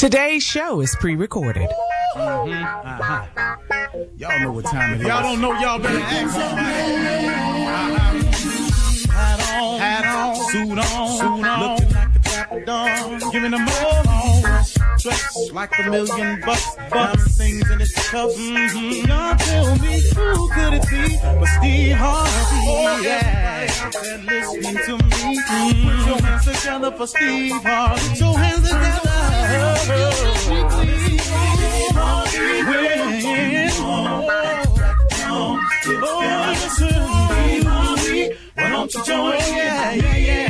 Today's show is pre-recorded. Mm-hmm. Uh-huh. Y'all know what time it is. Y'all don't know, y'all better ask somebody. Uh-huh. Hat on, hat on, suit on, suit on. Looking like the dapper dawn, giving them all on. Dressed like a million bucks, bucks, things in its cuffs. Mm-hmm. Y'all tell me who could it be but Steve Harvey? Oh yeah, out listening to me. Mm-hmm. Put your hands together for Steve Harvey. Put your hands together. Why don't you join? Yeah, yeah, yeah.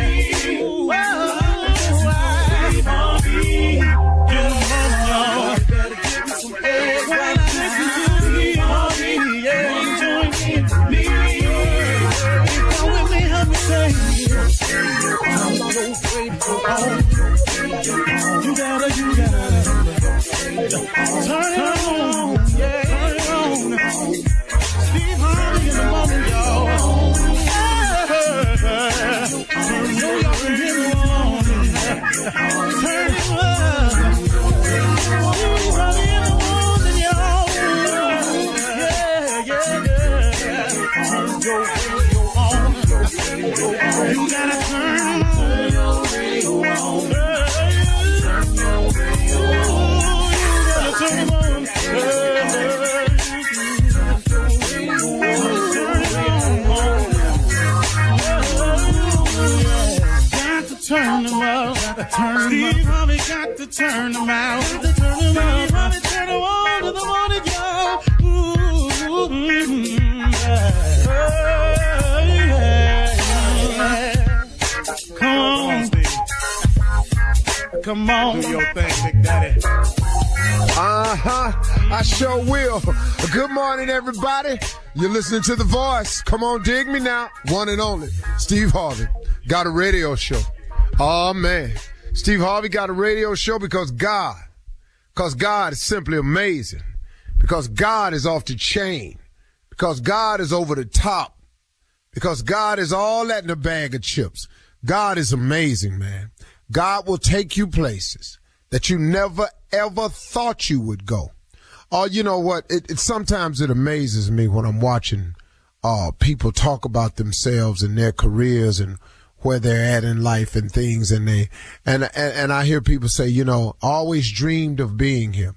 Come on. Do your thing, Big Daddy. Uh huh. I sure will. Good morning, everybody. You're listening to The Voice. Come on, dig me now. One and only. Steve Harvey got a radio show. Oh, man. Steve Harvey got a radio show because God, because God is simply amazing. Because God is off the chain. Because God is over the top. Because God is all that in a bag of chips. God is amazing, man. God will take you places that you never ever thought you would go. Oh, you know what? It, it sometimes it amazes me when I'm watching uh, people talk about themselves and their careers and where they're at in life and things, and they and and, and I hear people say, you know, always dreamed of being here.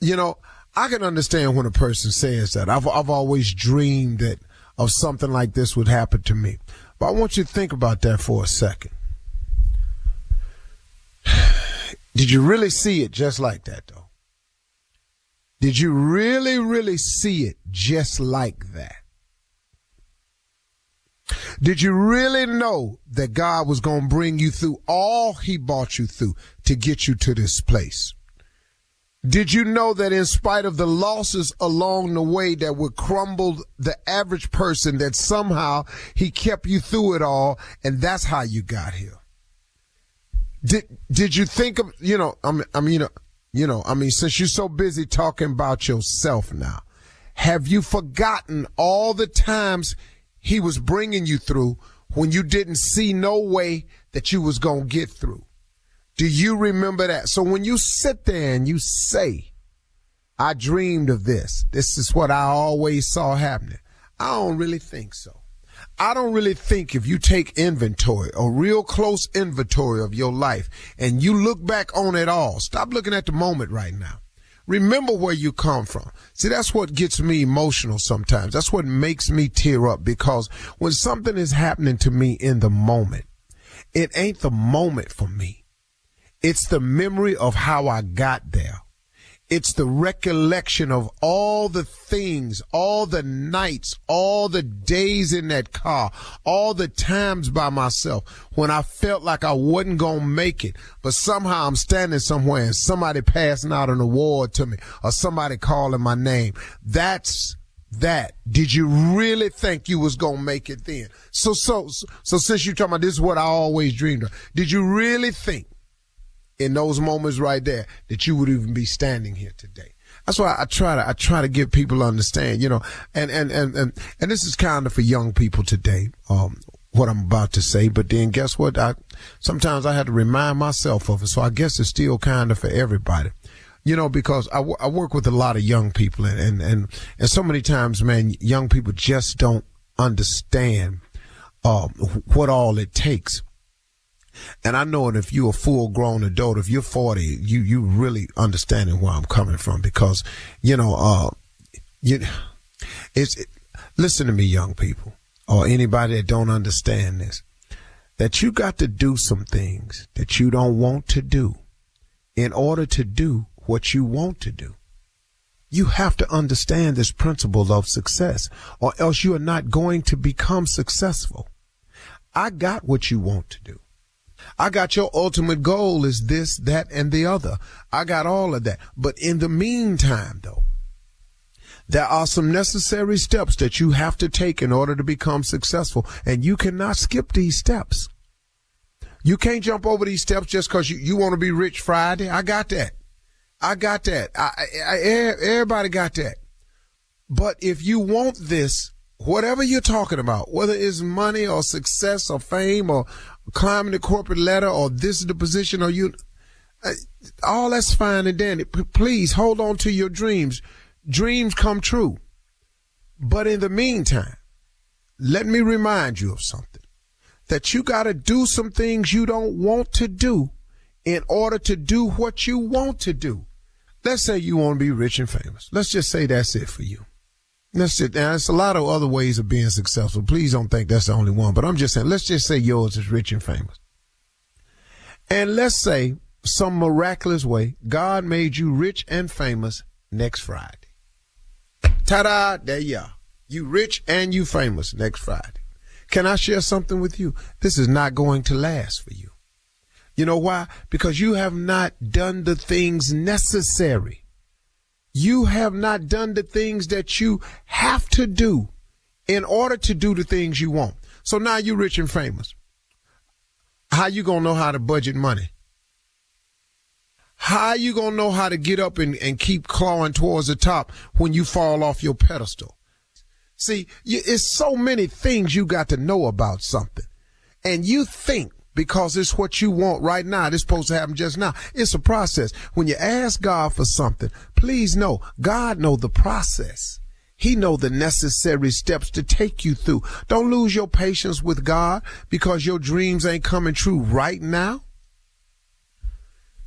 You know, I can understand when a person says that. I've I've always dreamed that of something like this would happen to me. But I want you to think about that for a second. Did you really see it just like that, though? Did you really, really see it just like that? Did you really know that God was going to bring you through all he brought you through to get you to this place? Did you know that in spite of the losses along the way that would crumble the average person, that somehow he kept you through it all and that's how you got here? Did, did you think of, you know, I mean, you know, you know, I mean, since you're so busy talking about yourself now, have you forgotten all the times he was bringing you through when you didn't see no way that you was to get through? Do you remember that? So when you sit there and you say, I dreamed of this, this is what I always saw happening. I don't really think so. I don't really think if you take inventory, a real close inventory of your life, and you look back on it all, stop looking at the moment right now. Remember where you come from. See, that's what gets me emotional sometimes. That's what makes me tear up because when something is happening to me in the moment, it ain't the moment for me. It's the memory of how I got there. It's the recollection of all the things, all the nights, all the days in that car, all the times by myself when I felt like I wasn't going to make it, but somehow I'm standing somewhere and somebody passing out an award to me or somebody calling my name. That's that. Did you really think you was going to make it then? So, so, so since you're talking about this is what I always dreamed of, did you really think in those moments right there that you would even be standing here today. That's why I try to I try to get people to understand, you know, and and and and, and this is kind of for young people today. Um, what I'm about to say, but then guess what? I sometimes I had to remind myself of it. So I guess it's still kind of for everybody, you know, because I, I work with a lot of young people and, and, and, and so many times, man, young people just don't understand, um, what all it takes and I know that if you're a full grown adult, if you're 40, you, you really understanding where I'm coming from because, you know, uh, you, it's, it, listen to me, young people, or anybody that don't understand this, that you got to do some things that you don't want to do in order to do what you want to do. You have to understand this principle of success or else you are not going to become successful. I got what you want to do. I got your ultimate goal is this, that, and the other. I got all of that. But in the meantime, though, there are some necessary steps that you have to take in order to become successful. And you cannot skip these steps. You can't jump over these steps just because you, you want to be rich Friday. I got that. I got that. I, I, everybody got that. But if you want this, whatever you're talking about, whether it's money or success or fame or climbing the corporate ladder or this is the position or you, uh, all that's fine and dandy. Please hold on to your dreams. Dreams come true. But in the meantime, let me remind you of something that you got to do some things you don't want to do in order to do what you want to do. Let's say you want to be rich and famous. Let's just say that's it for you. That's it. Now, there's a lot of other ways of being successful. Please don't think that's the only one. But I'm just saying, let's just say yours is rich and famous. And let's say some miraculous way, God made you rich and famous next Friday. Ta-da! There you are. You rich and you famous next Friday. Can I share something with you? This is not going to last for you. You know why? Because you have not done the things necessary you have not done the things that you have to do in order to do the things you want. So now you're rich and famous. How you gonna know how to budget money? How you gonna know how to get up and, and keep clawing towards the top when you fall off your pedestal? See, it's so many things you got to know about something. And you think because it's what you want right now. It's supposed to happen just now. It's a process. When you ask God for something, please know God know the process. He know the necessary steps to take you through. Don't lose your patience with God because your dreams ain't coming true right now.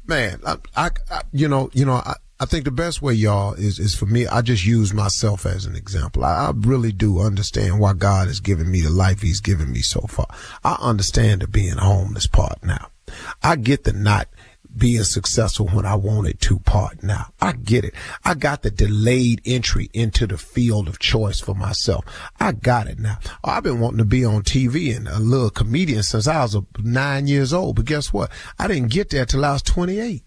Man, I, I, I you know, you know, I, I think the best way, y'all, is, is for me. I just use myself as an example. I, I really do understand why God has given me the life he's given me so far. I understand the being homeless part now. I get the not being successful when I wanted to part now. I get it. I got the delayed entry into the field of choice for myself. I got it now. I've been wanting to be on TV and a little comedian since I was nine years old. But guess what? I didn't get there till I was 28.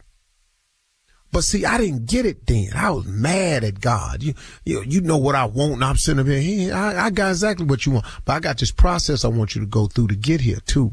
But see, I didn't get it then. I was mad at God. You, you, you know what I want. And I'm sitting up here. I, I got exactly what you want. But I got this process I want you to go through to get here too.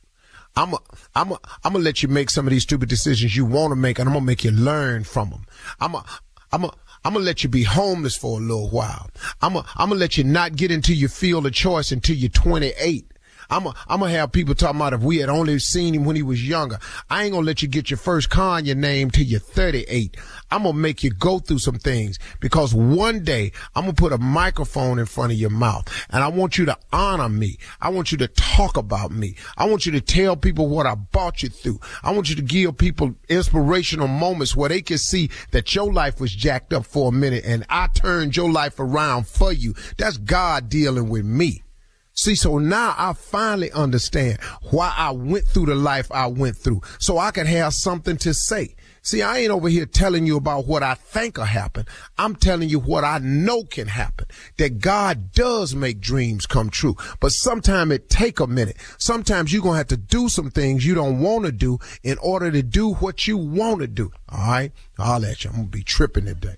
I'm a, I'm a, I'm gonna let you make some of these stupid decisions you want to make, and I'm gonna make you learn from them. I'm a, I'm a, I'm gonna let you be homeless for a little while. I'm a, I'm gonna let you not get into your field of choice until you're 28. I'm gonna have people talking about if we had only seen him when he was younger. I ain't gonna let you get your first your name till you're 38. I'm gonna make you go through some things because one day I'm gonna put a microphone in front of your mouth and I want you to honor me. I want you to talk about me. I want you to tell people what I brought you through. I want you to give people inspirational moments where they can see that your life was jacked up for a minute and I turned your life around for you. That's God dealing with me. See, so now I finally understand why I went through the life I went through. So I can have something to say. See, I ain't over here telling you about what I think will happen. I'm telling you what I know can happen. That God does make dreams come true. But sometimes it take a minute. Sometimes you're going to have to do some things you don't want to do in order to do what you want to do. All right. I'll let you. I'm going to be tripping today.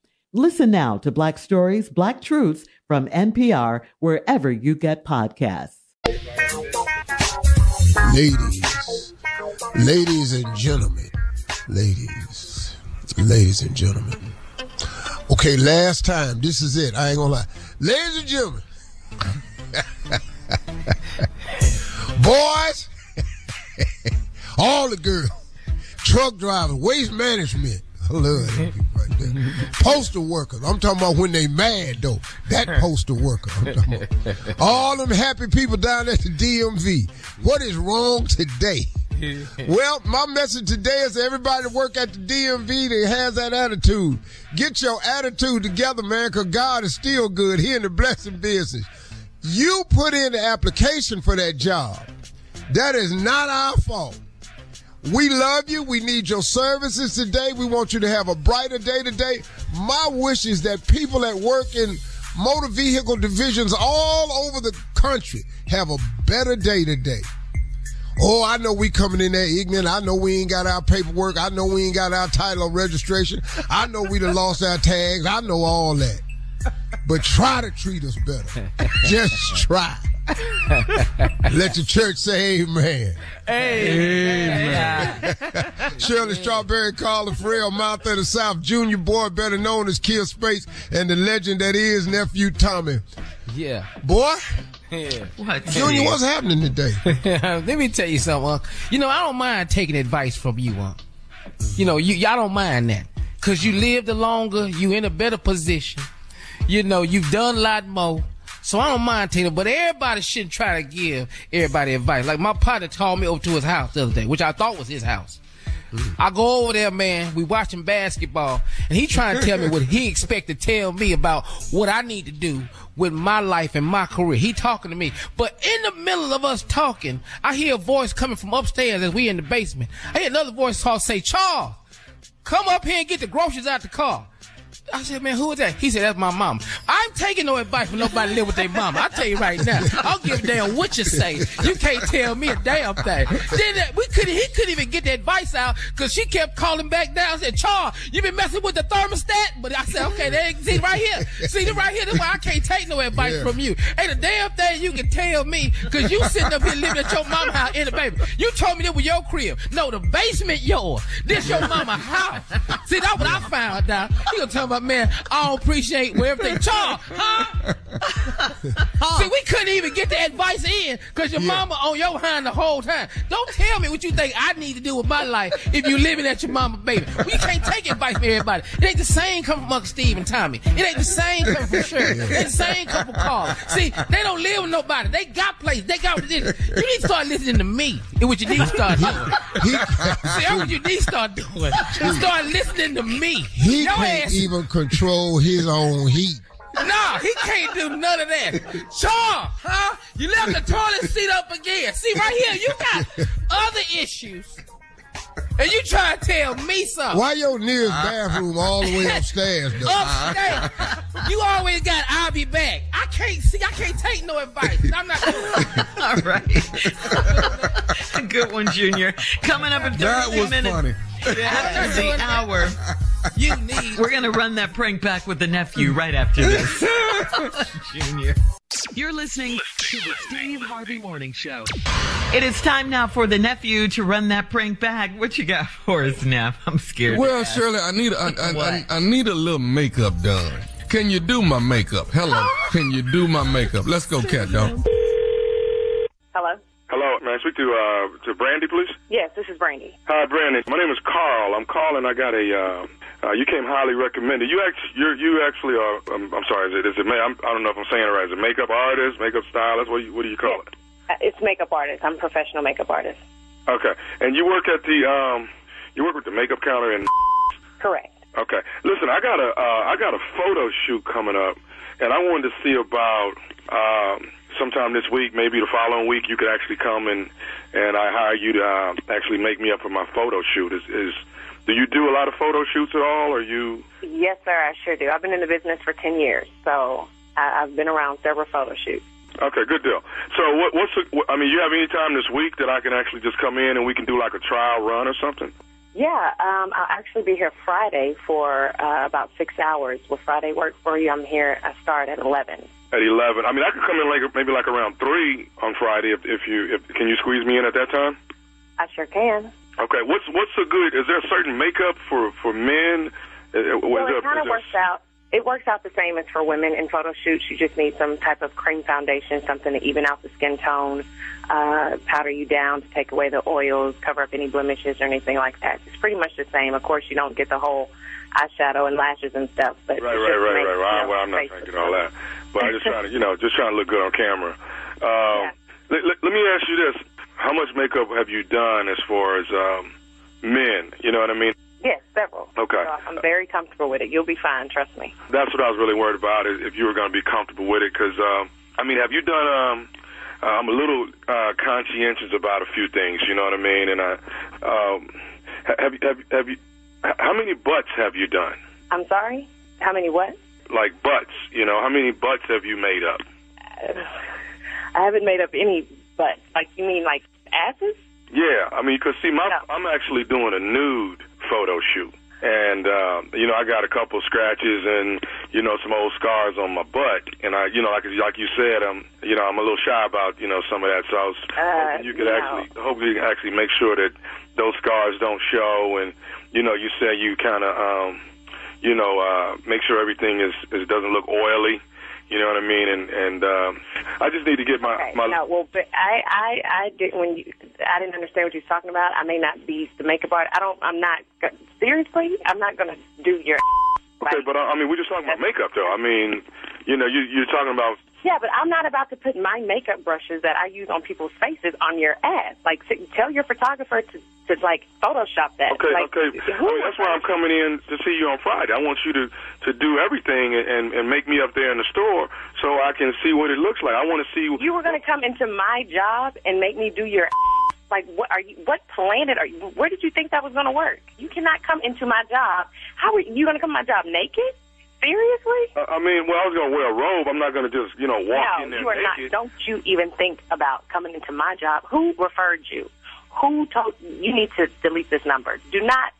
Listen now to Black Stories, Black Truths from NPR wherever you get podcasts. Ladies, ladies and gentlemen, ladies, ladies and gentlemen. Okay, last time, this is it. I ain't gonna lie. Ladies and gentlemen, boys, all the girls, truck drivers, waste management. I love there. Postal workers. I'm talking about when they mad though. That postal worker. I'm talking about. All them happy people down at the DMV. What is wrong today? well, my message today is to everybody that work at the DMV that has that attitude. Get your attitude together, man, because God is still good here in the blessing business. You put in the application for that job. That is not our fault. We love you. We need your services today. We want you to have a brighter day today. My wish is that people that work in motor vehicle divisions all over the country have a better day today. Oh, I know we coming in there ignorant. I know we ain't got our paperwork. I know we ain't got our title of registration. I know we done lost our tags. I know all that. But try to treat us better. Just try. Let the church say amen. Amen. Shirley Strawberry, Carla Ferrell, Mouth of the South, Junior Boy, better known as Kill Space, and the legend that is Nephew Tommy. Yeah. Boy, Yeah. What? Junior, what's happening today? Let me tell you something, Unc. You know, I don't mind taking advice from you, Unc. You know, you y'all don't mind that. Cause you lived longer, you in a better position. You know, you've done a lot more. So I don't mind Tina, but everybody shouldn't try to give everybody advice. Like my partner called me over to his house the other day, which I thought was his house. Hmm. I go over there, man. We watching basketball, and he trying to tell me what he expect to tell me about what I need to do with my life and my career. He talking to me, but in the middle of us talking, I hear a voice coming from upstairs as we in the basement. I hear another voice call say, "Charles, come up here and get the groceries out the car." I said, man, who is that? He said, that's my mom. I'm taking no advice from nobody live with their mama. I tell you right now, I'll give a damn what you say. You can't tell me a damn thing. Then uh, we couldn't, he couldn't even get the advice out because she kept calling back down. I said, Char, you been messing with the thermostat? But I said, okay, they, see right here, see the right here. That's why I can't take no advice Yeah. from you. Ain't a damn thing you can tell me because you sitting up here living at your mama house in the basement. You told me that was your crib. No, the basement yours. This your mama house. See, that's what I found out. You gonna tell my man, I don't appreciate where everything Charles, huh? See, we couldn't even get the advice in because your Yeah. mama on your hand the whole time. Don't tell me what you think I need to do with my life if you living at your mama baby. We can't take advice from everybody. It ain't the same come from Uncle Steve and Tommy. It ain't the same come from Shirley. It ain't the same come from Carl. See, they don't live with nobody. They got places. They got this. You need to start listening to me. It's what you need to start doing. He, See, that's what you need to start doing. You start listening to me. he Your can't ass even control his own heat. Nah, he can't do none of that. Charles, huh? You left the toilet seat up again. See, right here, you got other issues. And you try to tell me something. Why your nearest uh-huh. bathroom all the way upstairs, though? Upstairs. Uh-huh. You always got I'll be back. I can't see, I can't take no advice. I'm not doing All right. Good one, Junior. Coming up in 30 That was minutes funny. after the hour, You need we're going to run that prank back with the nephew right after this. Junior. You're listening To the Steve Harvey Morning Show. It is time now for the nephew to run that prank back. What you got for us, Neff? I'm scared. Well, Shirley, I need a, I, I, I, What? I need a little makeup done. Can you do my makeup? Hello. Can you do my makeup? Let's go, cat dog. Hello. Hello, may I speak to uh, to Brandy, please? Yes, this is Brandy. Hi, Brandy. My name is Carl. I'm calling. I got a. Uh, uh, you came highly recommended. You actually, you're, you actually are. Um, I'm sorry. Is it? Is it? ma- I'm, I don't know if I'm saying it right. Is it makeup artist, makeup stylist? What do you, What do you call it? Uh, It's makeup artist. I'm a professional makeup artist. Okay. And you work at the. Um, you work with the makeup counter in. Correct. Okay. Listen, I got a. Uh, I got a photo shoot coming up, and I wanted to see about. Um, sometime this week, maybe the following week, you could actually come and and I hire you to uh, actually make me up for my photo shoot. Is is do you do a lot of photo shoots at all? Or you? Yes, sir. I sure do. I've been in the business for ten years, so I, I've been around several photo shoots. Okay, good deal. So what, what's the, I mean, you have any time this week that I can actually just come in and we can do like a trial run or something? Yeah, um, I'll actually be here Friday for uh, about six hours. Will Friday work for you? I'm here. I start at eleven. At eleven. I mean, I could come in like maybe like around three on Friday if if you if can you squeeze me in at that time? I sure can. Okay. What's what's the good? Is there a certain makeup for for men? Uh, uh, Well, it kind of works out. It works out the same as for women in photo shoots. You just need some type of cream foundation, something to even out the skin tone, uh, powder you down to take away the oils, cover up any blemishes or anything like that. It's pretty much the same. Of course, you don't get the whole eyeshadow and lashes and stuff, but Right, right, right, right, you right. know, Well, I'm not face trying to look get all that, but I'm just trying to, you know, just trying to look good on camera. Um, let, let, let me ask you this: How much makeup have you done as far as um, men? You know what I mean? Yes, several. Okay. So I'm very comfortable with it. You'll be fine, trust me. That's what I was really worried about is if you were going to be comfortable with it. Because um, I mean, have you done? Um, uh, I'm a little uh, conscientious about a few things. You know what I mean? And I um, have have have you how many butts have you done? I'm sorry? How many what? Like butts, you know, how many butts have you made up? I haven't made up any but like you mean like asses? Yeah, I mean, because see, my I'm actually doing a nude photo shoot, and uh, you know, I got a couple scratches and you know some old scars on my butt, and I, you know, like like you said, I'm, you know, I'm a little shy about you know some of that, so I was hoping you could no. actually, hopefully, you can actually make sure that those scars don't show, and you know, you said you kind of, um, you know, uh, make sure everything is, is doesn't look oily. You know what I mean? And and um, I just need to get my Okay, my no, well, but I, I, I didn't when you, I didn't understand what you were talking about. I may not be the makeup artist. I don't. I'm not. Seriously, I'm not going to do your. Okay, but uh, I mean, we're just talking about makeup, though. I mean, you know, you, you're talking about. Yeah, but I'm not about to put my makeup brushes that I use on people's faces on your ass. Like, sit- tell your photographer to, to like Photoshop that. Okay, like, okay. I mean, that's why I'm coming in to see you on Friday. I want you to to do everything and, and and make me up there in the store so I can see what it looks like. I want to see. You were going to come into my job and make me do your. Like, what are you? What planet are you? Where did you think that was going to work? You cannot come into my job. How are you going to come to my job naked? Seriously? I mean, well, I was gonna wear a robe. I'm not gonna just you know walk no, in there you are naked. not. Don't you even think about coming into my job? Who referred you? Who told you need to delete this number? Do not.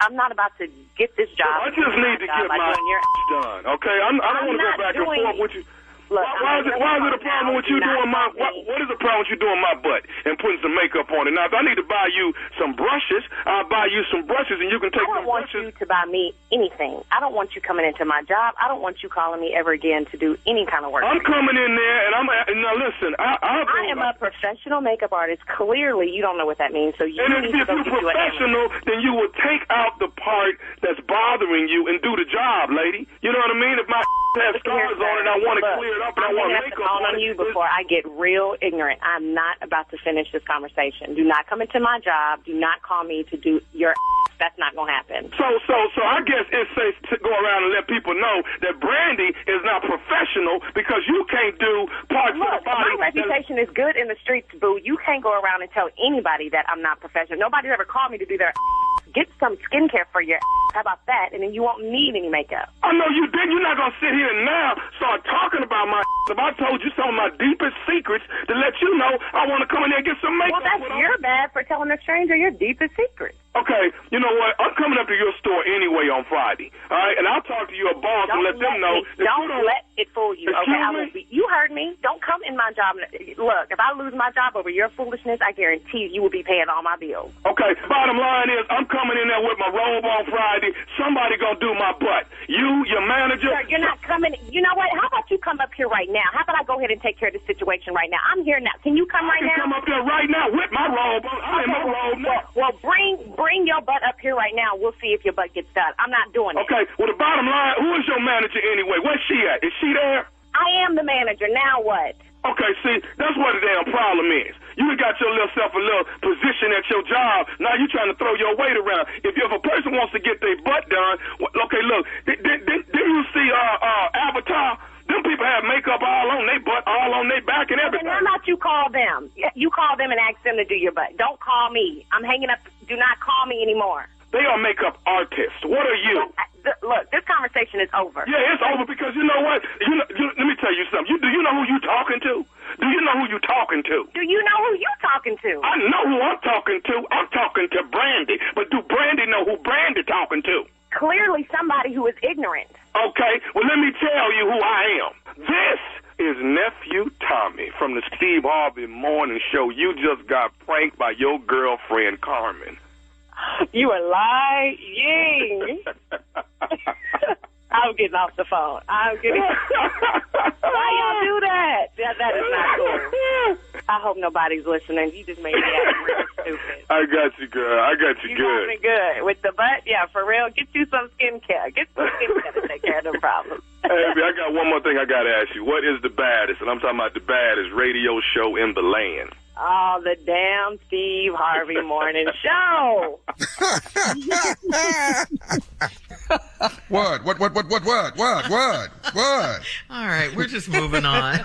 I'm not about to get this job. I just need to get my your done. Okay, I'm, I don't I'm want to go not back and forth with you. Look, why, why is it why is it a problem with you doing my what, what is the problem with you doing my butt and putting some makeup on it? Now, if I need to buy you some brushes, I'll buy you some brushes and you can take I don't want brushes. you to buy me anything. I don't want you coming into my job. I don't want you calling me ever again to do any kind of work. I'm coming in there and I'm and now listen. I I'll I am a professional makeup artist. Clearly, you don't know what that means. So you And need if, to if go you're get you an professional, then you will take out the part that's bothering you and do the job, lady. You know what I mean? If my has scars on it, I want to clear it up and I I'm want up makeup the on on you before I get real ignorant. I'm not about to finish this conversation. Do not come into my job. Do not call me to do your. That's not going to happen. So, so, so I guess it's safe to go around and let people know that Brandy is not professional because you can't do parts Look, of the body. my reputation is good in the streets, boo. You can't go around and tell anybody that I'm not professional. Nobody's ever called me to do their. Get some skincare for your. How about that? And then you won't need any makeup. I know you did. You're not gonna sit here now start talking about my. If I told you some of my deepest secrets to let you know, I want to come in there and get some makeup. Well, that's your bad for telling a stranger your deepest secret. Okay, you know what? I'm coming up to your store anyway on Friday. All right, and I'll talk to your boss and let them know. Me, don't you don't let it fool you. Okay, I will be. You heard me. Don't come in my job. Look, if I lose my job over your foolishness, I guarantee you will be paying all my bills. Okay, bottom line is I'm coming in there with my robe on Friday. Somebody gonna do my butt. You, your manager. Sir, you're not coming. You know what? How about you come up here right now? How about I go ahead and take care of the situation right now? I'm here now. Can you come I right can now? come up there right now with my robe on. I'm in my robe now. Well, well, bring bring your butt up here right now. We'll see if your butt gets done. I'm not doing it. Okay, well the bottom line, who is your manager anyway? Where's she at? Is she there? I am the manager. Now what? Okay, see, that's what the damn problem is. You got your little self a little position at your job. Now you trying to throw your weight around. If, if a person wants to get their butt done, okay, look, did, did, did, did you see uh, uh, Avatar? Them people have makeup all on their butt, all on their back, and everything. how about you call them? You call them and ask them to do your butt. Don't call me. I'm hanging up. Do not call me anymore. They are makeup artists. What are you? Look, this conversation is over. Yeah, it's over because you know what? You know, you, let me tell you something. You, do you know who you're talking to? Do you know who you talking to? Do you know who you talking to? I know who I'm talking to. I'm talking to Brandy. But do Brandy know who Brandy talking to? Clearly, somebody who is ignorant. Okay, well, let me tell you who I am. This is Nephew Tommy from the Steve Harvey Morning Show. You just got pranked by your girlfriend, Carmen. You are lying. I'm getting off the phone. I'm getting. Why y'all do that? That that is not cool. I hope nobody's listening. You just made me act real stupid. I got you, girl. I got you, you good. You good with the butt. Yeah, for real. Get you some skincare. Get some skincare to take care of the problem. hey, I got one more thing I got to ask you. What is the baddest? And I'm talking about the baddest radio show in the land. Oh, the damn Steve Harvey Morning Show. What? What? What? What? What? What? What? What? All right, we're just moving on.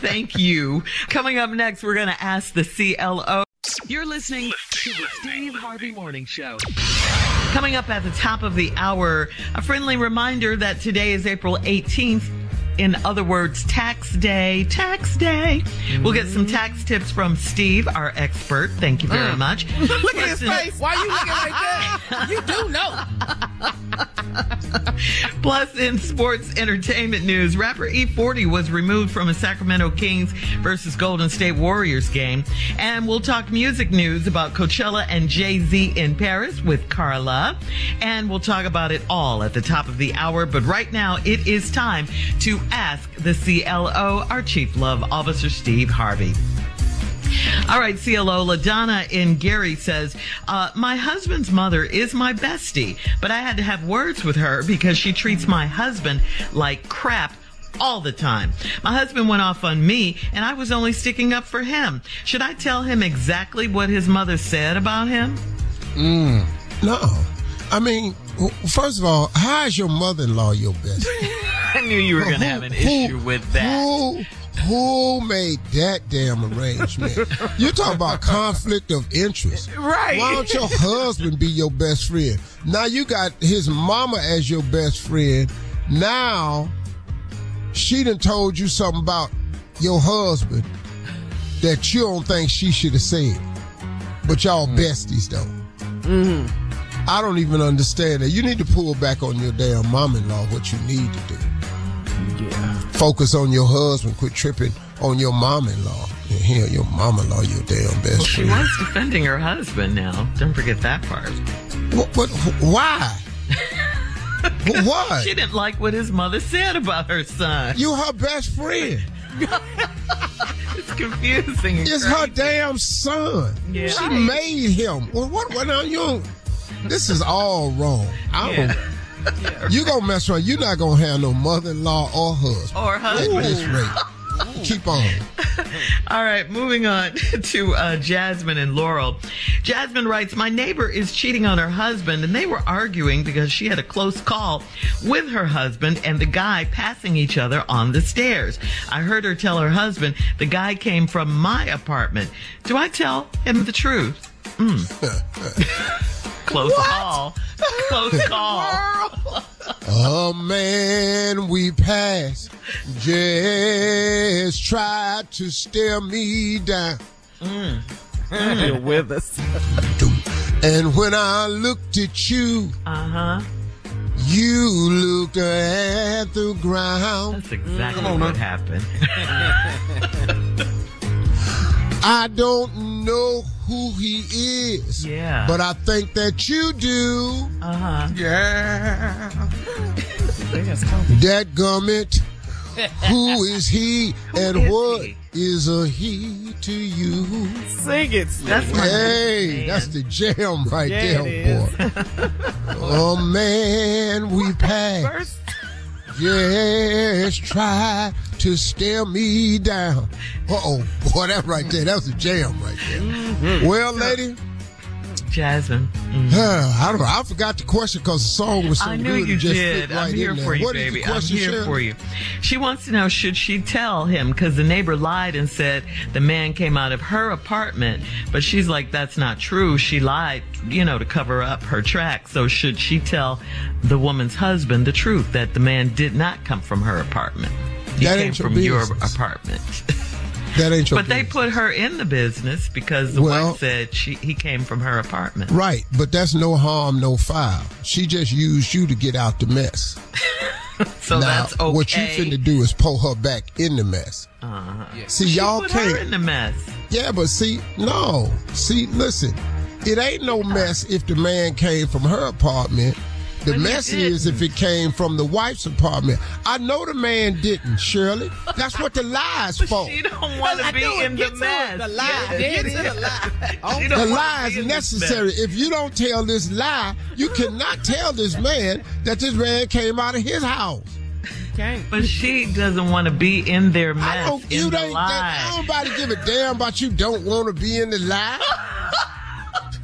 Thank you. Coming up next, we're going to ask the CLO. You're listening to the Steve Harvey Morning Show. Coming up at the top of the hour, a friendly reminder that today is April 18th. in other words, tax day, tax day. We'll get some tax tips from Steve, our expert. Thank you very Mm. much. Look at his face. Why are you looking like that? You do know. Plus, in sports entertainment news, rapper E-40 was removed from a Sacramento Kings versus Golden State Warriors game. And we'll talk music news about Coachella and Jay Z in Paris with Carla. And we'll talk about it all at the top of the hour. But right now, it is time to ask the CLO, our Chief Love Officer, Steve Harvey. All right, CLO LaDonna in Gary says, uh, My husband's mother is my bestie, but I had to have words with her because she treats my husband like crap all the time. My husband went off on me and I was only sticking up for him. Should I tell him exactly what his mother said about him? Mm, no. I mean, first of all, how is your mother-in-law your best? I knew you were going to have an issue with that. Who, who made that damn arrangement? You're talking about conflict of interest. Right. Why don't your husband be your best friend? Now you got his mama as your best friend. Now she done told you something about your husband that you don't think she should have said. But y'all besties though. Mm-hmm. I don't even understand that. You need to pull back on your damn mom-in-law. What you need to do. Yeah. Focus on your husband. Quit tripping on your mom-in-law. And here, your mom-in-law, your damn best Well, she friend. was defending her husband now. Don't forget that part. What? what why? Why? She didn't like what his mother said about her son. You her best friend. it's confusing. It's her damn son. Yeah. She made him. Well, what? What? Now you. This is all wrong. I don't. Yeah. You gonna mess around. You're not gonna have no mother-in-law or husband. Or husband. At this rate. Keep on. All right, moving on to uh, Jasmine and Laurel. Jasmine writes, My neighbor is cheating on her husband, and they were arguing because she had a close call with her husband and the guy passing each other on the stairs. I heard her tell her husband, The guy came from my apartment. Do I tell him the truth? Mm. Close call. Close call. A man we passed just tried to stare me down. You're with us. And when I looked at you, Uh huh. you looked at the ground. That's exactly what happened. I don't know who he is. Yeah. But I think that you do. Uh huh. Yeah. That gummit. Who is he and is what he? is a he to you? Sing it. That's my Hey, that's the jam right Yeah, there, boy. oh man, we passed. Yes, try to stare me down. Uh oh, boy, that right there, that was a jam right there. Mm-hmm. Well, lady, Jasmine. I don't know. I forgot the question because the song was so I knew good. you just did. right I'm here for you, What baby. I'm here for you. She wants to know should she tell him because the neighbor lied and said the man came out of her apartment, but she's like that's not true. She lied, you know, to cover up her tracks. So should she tell the woman's husband the truth that the man did not come from her apartment? He That came ain't your from your business. apartment. That ain't your but they put her in the business because the Well- wife said she he came from her apartment. Right, but that's no harm, no foul. She just used you to get out the mess. So now, that's okay. what you finna do is pull her back in the mess. Uh-huh. See, She y'all put can't. in the mess. Yeah, but see, no. See, listen, it ain't no mess if the man came from her apartment. The But mess is if it came from the wife's apartment. I know the man didn't, Shirley. That's what the lie's for. She don't want to be in the mess. The lie. Get to the lie. Oh, the lie is necessary. If you don't tell this lie, you cannot tell this man that this man came out of his house. Okay. But she doesn't want to be in their I mess. don't. in You the lie. That, nobody give a damn about you. Don't want to be in the lie.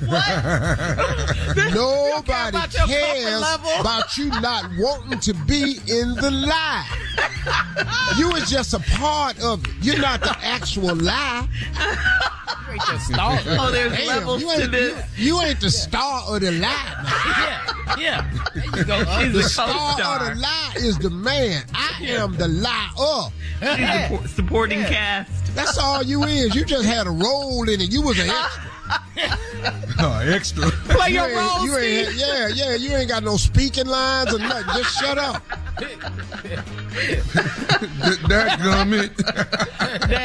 Nobody about cares about you not wanting to be in the lie. You is just a part of it. You're not the actual lie. You ain't just started. Oh, there's Damn, levels you to this. You, you ain't the star of the lie. yeah. There you go. She's the star co-star. of the lie is the man. I am the liar. She's a po- supporting cast. That's all you is. You just had a role in it. You was an extra. Uh, extra. Play You your ain't- role, you ain't, Yeah, yeah. You ain't got no speaking lines or nothing. Just shut up. That gummit.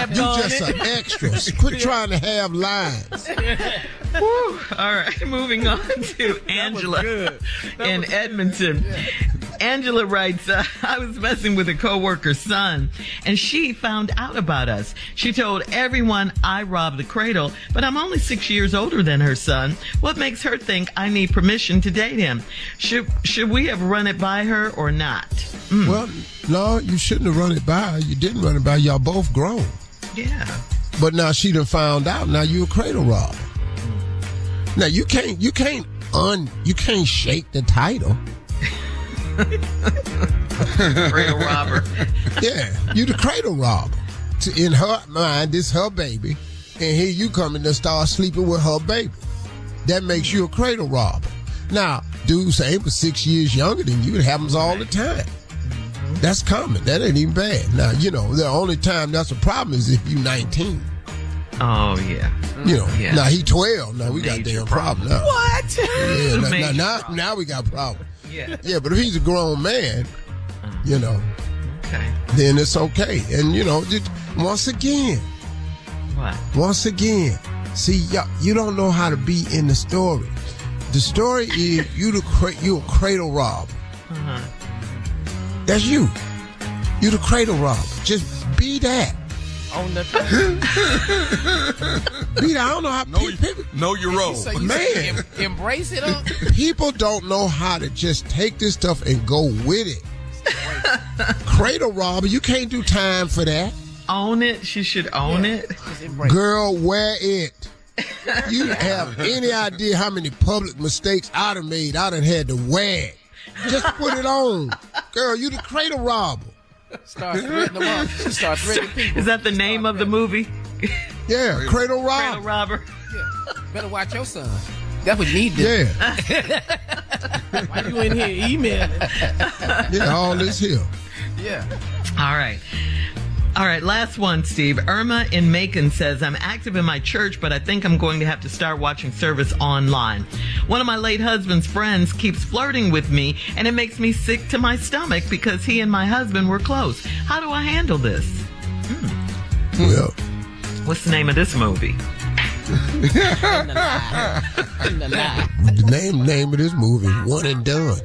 You just an extra. Quit trying to have lines. Whew. All right, moving on to Angela in Edmonton. Angela writes, uh, I was messing with a coworker's son, and she found out about us. She told everyone I robbed the cradle, but I'm only six years older than her son. What makes her think I need permission to date him? Should should we have run it by her or not? Mm. Well, no, you shouldn't have run it by. You didn't run it by. Y'all both grown. Yeah. But now she done found out. Now you a cradle robber. Now you can't you can't un you can't shake the title. Cradle robber. Yeah, you the cradle robber. To- In her mind, this her baby, and here you coming to start sleeping with her baby. That makes you a cradle robber. Now, dudes say was six years younger than you. It happens all the time. Mm-hmm. That's common. That ain't even bad. Now, you know, the only time that's a problem is if you 19. Oh yeah. You know, Yeah. now he 12. Now we got Major damn problem now. What? Yeah, now, now, Major now, problem. now we got problem. Yeah. Yeah, but if he's a grown man, uh-huh. you know, Okay. then it's okay. And you know, just, once again, What? once again, see, y'all, you don't know how to be in the story. The story is you the cra- you a cradle rob. Uh-huh. That's you. You the cradle rob. Just be that. On the Be that. I don't know how Know, people, know your role. so you Man. em- embrace it. Huh? people don't know how to just take this stuff and go with it. cradle rob. you can't do time for that. Own it. She should own it. Girl, wear it. You have any idea how many public mistakes I done made? I done had to wear. Just put it on. Girl, you the cradle robber. Start threatening them up. She start threatening people. Is that the name of the movie? Yeah, cradle Cradle robber. robber. Better watch your son. That's what you need to do. Yeah, Why you in here emailing? yeah, all this here. Yeah. All right. All right, last one, Steve. Irma in Macon says, I'm active in my church, but I think I'm going to have to start watching service online. One of my late husband's friends keeps flirting with me, and it makes me sick to my stomach because he and my husband were close. How do I handle this? Hmm. Well, What's the name of this movie? The name name of this movie, One and Done.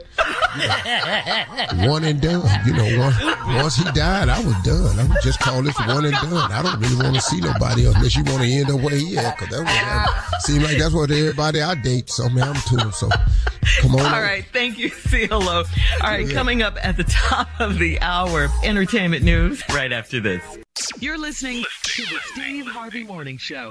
One and done. You know, once, once he died, I was done. I would just call this one and done. I don't really want to see nobody else unless you want to end up where he at, because that would have, seem like that's what everybody I date somehow I'm to. So come on. All over. right, thank you, CLO. All right, coming up at the top of the hour, entertainment news right after this. You're listening to the Steve Harvey Morning Show.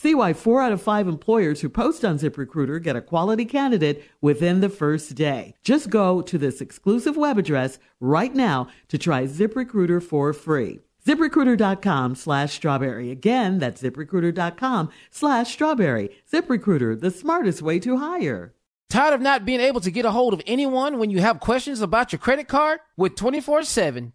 See why four out of five employers who post on ZipRecruiter get a quality candidate within the first day. Just go to this exclusive web address right now to try ZipRecruiter for free. ZipRecruiter.com slash strawberry. Again, that's ZipRecruiter.com slash strawberry. ZipRecruiter, the smartest way to hire. Tired of not being able to get a hold of anyone when you have questions about your credit card? With 24 7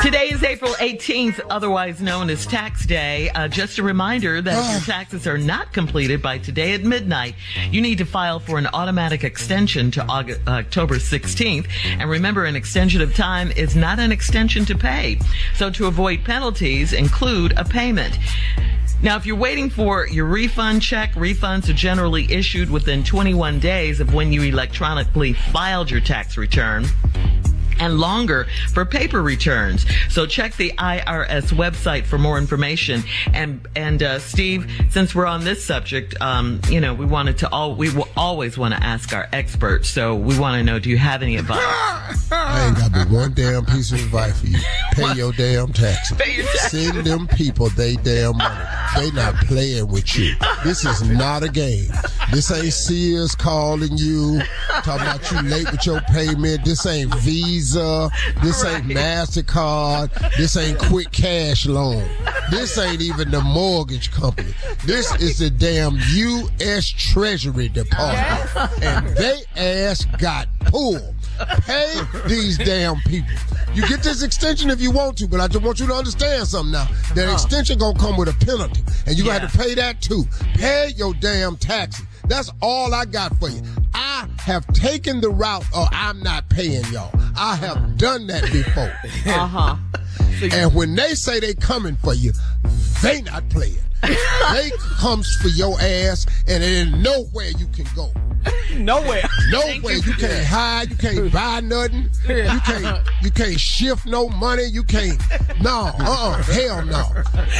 Today is April 18th, otherwise known as Tax Day. Uh, just a reminder that if your taxes are not completed by today at midnight, you need to file for an automatic extension to August, October 16th. And remember, an extension of time is not an extension to pay. So to avoid penalties, include a payment. Now, if you're waiting for your refund check, refunds are generally issued within 21 days of when you electronically filed your tax return and longer for paper returns. So check the IRS website for more information. And and uh, Steve, since we're on this subject, um, you know, we wanted to all we will always want to ask our experts. So we want to know, do you have any advice? I ain't got but one damn piece of advice for you. Pay your damn taxes. Pay your taxes. Send them people they damn money. They not playing with you. This is not a game. This ain't Sears calling you, talking about you late with your payment. This ain't Visa. This ain't MasterCard. This ain't Quick Cash Loan. This ain't even the mortgage company. This is the damn U.S. Treasury Department. And they ass got pulled. Pay these damn people. You get this extension if you want to, but I just want you to understand something now. That uh-huh. extension gonna come with a penalty, and you gonna have to pay that too. Pay your damn taxes. That's all I got for you. I have taken the route or I'm not paying y'all. I have done that before. Uh huh. And when they say they coming for you, they not playing. they comes for your ass, and there ain't nowhere you can go. Nowhere. Nowhere you can't hide. You can't buy nothing. You can't. You can't shift no money. You can't. No. Uh. uh Hell no.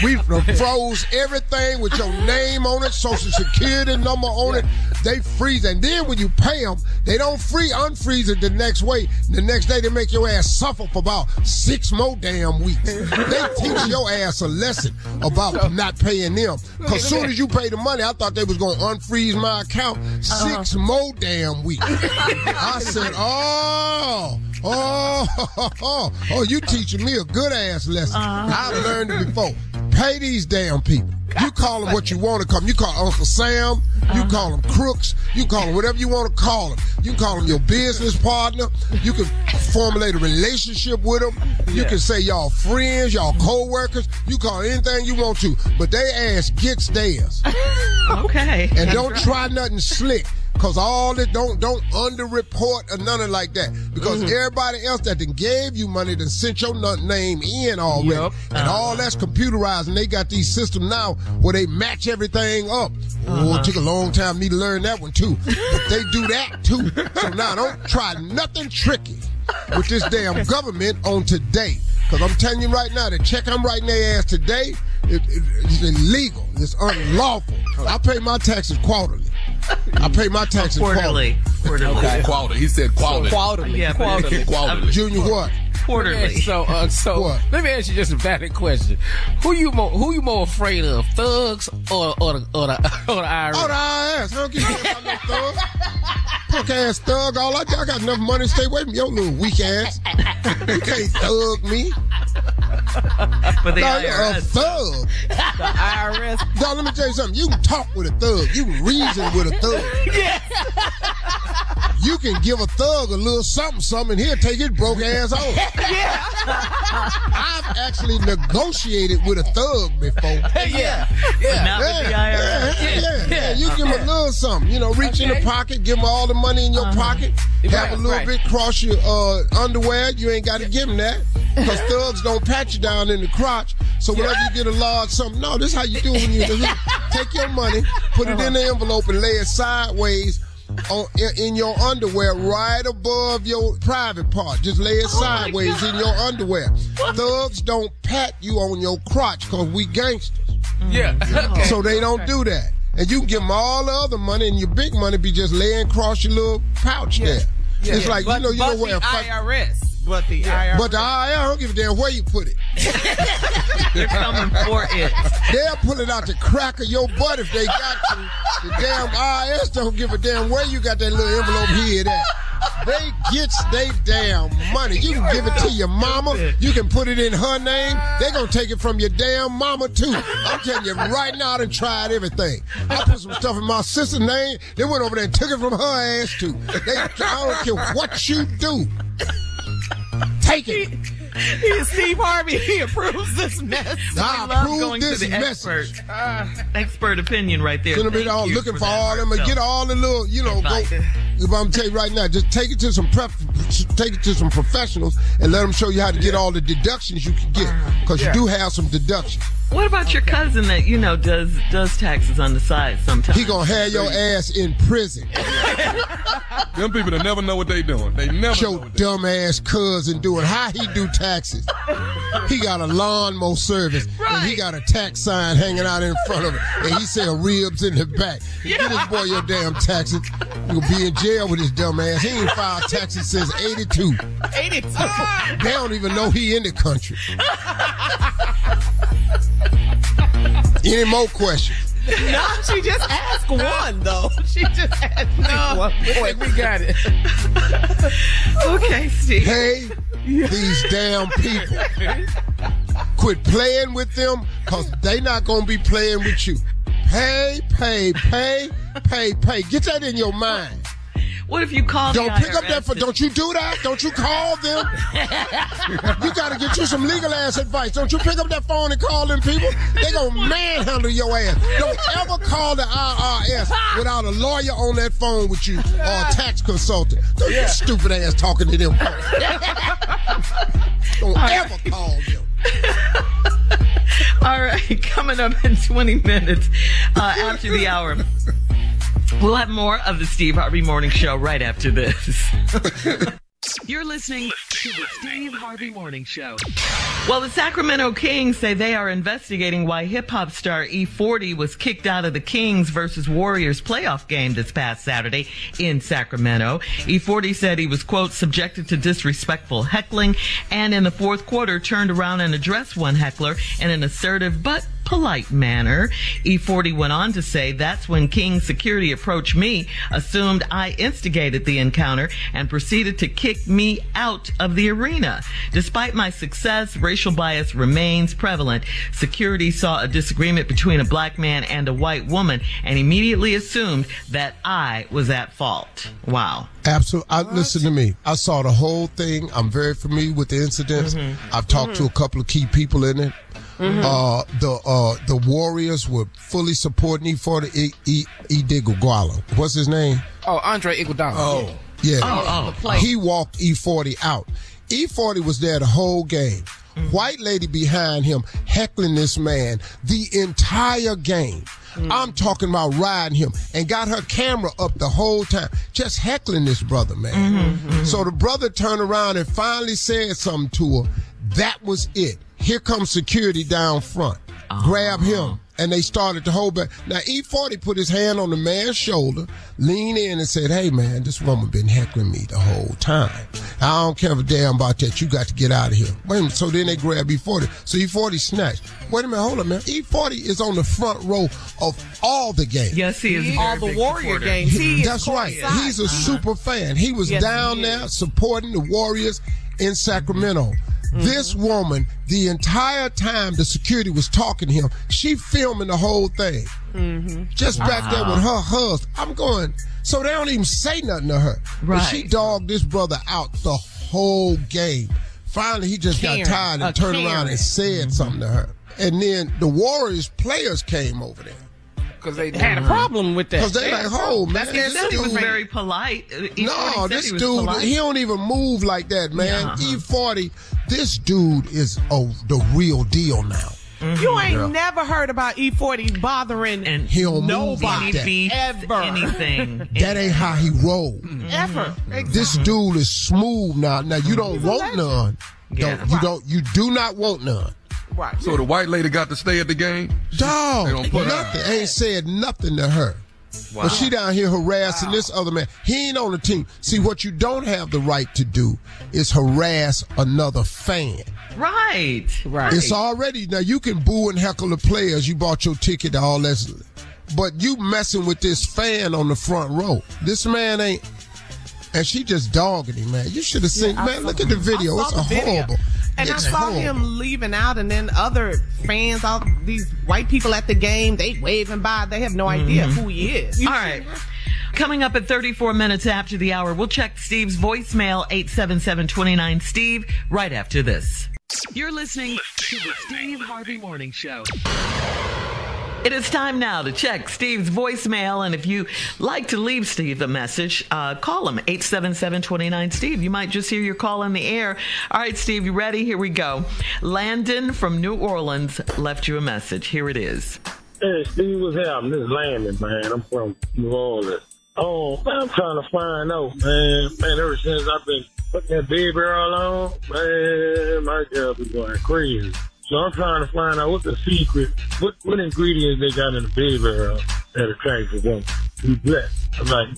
We froze everything with your name on it, social security number on it. They freeze, and then when you pay them, they don't free unfreeze it the next way. The next day they make your ass suffer for about six more damn weeks. They teach your ass a lesson about not paying them. Cause soon as you pay the money, I thought they was gonna unfreeze my account. 6 more damn weeks. I said, oh. Oh, oh, oh, you teaching me a good ass lesson. I've learned it before. Pay these damn people. You call them what you want to call them. You call Uncle Sam. You call them crooks. You call them whatever you want to call them. You can call them your business partner. You can formulate a relationship with them. You can say y'all friends, y'all co-workers. You call anything you want to, but they ass gets theirs. Okay. And don't try nothing slick. Cause all it don't don't underreport or nothing like that. Because mm-hmm. everybody else that then gave you money then sent your name in already. And all that's computerized and they got these systems now where they match everything up. Oh, it uh-huh. took a long time for me to learn that one too. But they do that too. So now don't try nothing tricky with this damn government on today. Because I'm telling you right now, the check I'm writing their ass today, it, it, it's illegal. It's unlawful. I pay my taxes quarterly. I pay my taxes Quarterly. Quarterly. Okay. Quality. He said quality. Quarterly. Yeah, but- Quarterly. Quality. Junior, what? Quarterly. So, uh, so What? let me ask you just a valid question: Who you more who you more afraid of, thugs or or the or the, or the IRS? Oh, the IRS. I don't give a fuck about no thug. Punk ass thug. All I, I got enough money to stay away from your little weak ass. You can't thug me. But the No, you're a IRS. thug. the IRS. Dog, let me tell you something. You can talk with a thug. You can reason with a thug. Yeah. You can give a thug a little something, something, and he'll take his broke ass off. I've actually negotiated with a thug before. yeah, But yeah. not with the Yeah, yeah, yeah, yeah. You give him a little something. You know, reach in the pocket, give him all the money in your pocket, have Right, a little right. bit cross your uh, underwear. You ain't got to give him that. Because thugs don't pat you down in the crotch. So whenever you get a large something, no, this is how you do when you take your money, put it in the envelope, and lay it sideways. On, in, in your underwear, right above your private part. Just lay it oh sideways in your underwear. Thugs don't pat you on your crotch because we gangsters. Mm. yeah. Okay. So they don't do that. And you can give them all the other money, and your big money be just laying across your little pouch there. Yeah. It's like but, you know, you but know where. the a fuck- IRS. But the IRS. but the IR, I don't give a damn where you put it. They're coming for it. They'll pull it out the crack of your butt if they got to. The damn IRS don't give a damn where you got that little envelope here at. They gets they damn money. You can give it to your mama. You can put it in her name. They gonna take it from your damn mama too. I'm telling you right now, I done tried everything. I put some stuff in my sister's name. They went over there and took it from her ass too. They, I don't care what you do. Take it. He is Steve Harvey. He approves this mess. I We love approve going this to the message. expert. Uh, expert opinion right there. Gonna be Thank all you looking for, that all them and get all the little, you know, go. advice. I'm gonna tell you right now, just take it to some prep, take it to some professionals, and let them show you how to get all the deductions you can get, because Yeah. you do have some deductions. What about your cousin that you know does does taxes on the side sometimes? He gonna have your ass in prison. Them people that never know what they doing. They never Your dumb ass cousin doing how he do taxes. He got a lawnmower service and he got a tax sign hanging out in front of it, and he sell ribs in the back. Get this boy your damn taxes. You'll be in jail with his dumb ass. He ain't filed taxes since '82. 82. They don't even know he in the country. Any more questions? No, she just asked one though. She just asked no. one. Boy, we got it. okay, Steve. Hey, these damn people. Quit playing with them because they not going to be playing with you. Pay, pay, pay, pay, pay. Get that in your mind. What if you call? Them? Don't the pick up that IRS phone. Don't you do that? Don't you call them? you got to get you some legal ass advice. Don't you pick up that phone and call them people? They gonna manhandle your ass. Don't ever call the IRS without a lawyer on that phone with you or a tax consultant. Don't you stupid ass talking to them. Don't ever call them. All right, coming up in 20 minutes uh, after the hour. We'll have more of the Steve Harvey Morning Show right after this. You're listening to the Steve Harvey Morning Show. Well, the Sacramento Kings say they are investigating why hip hop star E-40 was kicked out of the Kings versus Warriors playoff game this past Saturday in Sacramento. E-40 said he was, quote, subjected to disrespectful heckling and in the fourth quarter turned around and addressed one heckler in an assertive but polite manner. E-40 went on to say that's when King security approached me, assumed I instigated the encounter, and proceeded to kick me out of the arena. Despite my success, racial bias remains prevalent. Security saw a disagreement between a black man and a white woman and immediately assumed that I was at fault. Wow. Absolutely. I, listen to me. I saw the whole thing. I'm very familiar with the incidents. Mm-hmm. I've talked to a couple of key people in it. Mm-hmm. Uh, the uh, the Warriors were fully supporting E-40 E E E Iguodala. What's his name? Oh, Andre Iguodala. Oh, yeah. Oh, oh. He walked E-40 out. E-40 was there the whole game. Mm-hmm. White lady behind him heckling this man the entire game. Mm-hmm. I'm talking about riding him and got her camera up the whole time, just heckling this brother, man. So the brother turned around and finally said something to her. That was it. Here comes security down front. Grab uh-huh. him. And they started to hold back. Now E-40 put his hand on the man's shoulder, leaned in and said, Hey man, this woman been heckling me the whole time. I don't care a damn about that. You got to get out of here. Wait a minute. So then they grab E-40. So E-40 snatched. Wait a minute, hold on, man. E-40 is on the front row of all the games. Yes, he is. a All the Warrior supporter. games. He That's right. courtside. He's a uh-huh. super fan. He was Yes, down he there is. supporting the Warriors in Sacramento. Mm-hmm. This woman, the entire time the security was talking to him, she filming the whole thing. Mm-hmm. Just back there with her husband. I'm going, so they don't even say nothing to her. But she dogged this brother out the whole game. Finally, he just Karen. got tired and A turned around and said mm-hmm. something to her. And then the Warriors players came over there. Because they had a problem with that. Because they like, oh, man. That's He this said he was very polite. E-40 no, said this he dude, polite. he don't even move like that, man. Yeah. E-40, this dude is oh, the real deal now. Mm-hmm. You ain't never heard about E-40 bothering and He don't move nobody like that. ever. anything. That ain't how he roll. Mm-hmm. ever. Mm-hmm. This dude is smooth now. Now you don't He's want none. Yeah. Don't, you don't. You do not want none. Right. So the white lady got to stay at the game? Dog, They gonna put her nothing. Ain't said nothing to her. But she down here harassing this other man. He ain't on the team. See, what you don't have the right to do is harass another fan. Right. Right. It's already now you can boo and heckle the players. You bought your ticket, to all that, but you messing with this fan on the front row. This man ain't. and she just dogging him, man. You should have seen, Yeah, man. saw Look at the the- video. It's saw a the video. Horrible. And it's I saw horrible. him leaving out, and then other fans, all these white people at the game, they waving by. They have no idea Mhm. who he is. All right. Coming up at 34 minutes after the hour, we'll check Steve's voicemail 877-29 Steve right after this. You're listening to the Steve Harvey Morning Show. It is time now to check Steve's voicemail. And if you like to leave Steve a message, uh, call him 877-29-STEVE. You might just hear your call in the air. All right, Steve, you ready? Here we go. Landon from New Orleans left you a message. Here it is. Hey, Steve, what's happening? This is Landon, man. I'm from New Orleans. Oh, man, I'm trying to find out, man. Man, ever since I've been putting that baby girl on, man, my job is going crazy. So I'm trying to find out what the secret, what, what ingredients they got in the baby girl that attracts a woman. Be blessed. I'm like,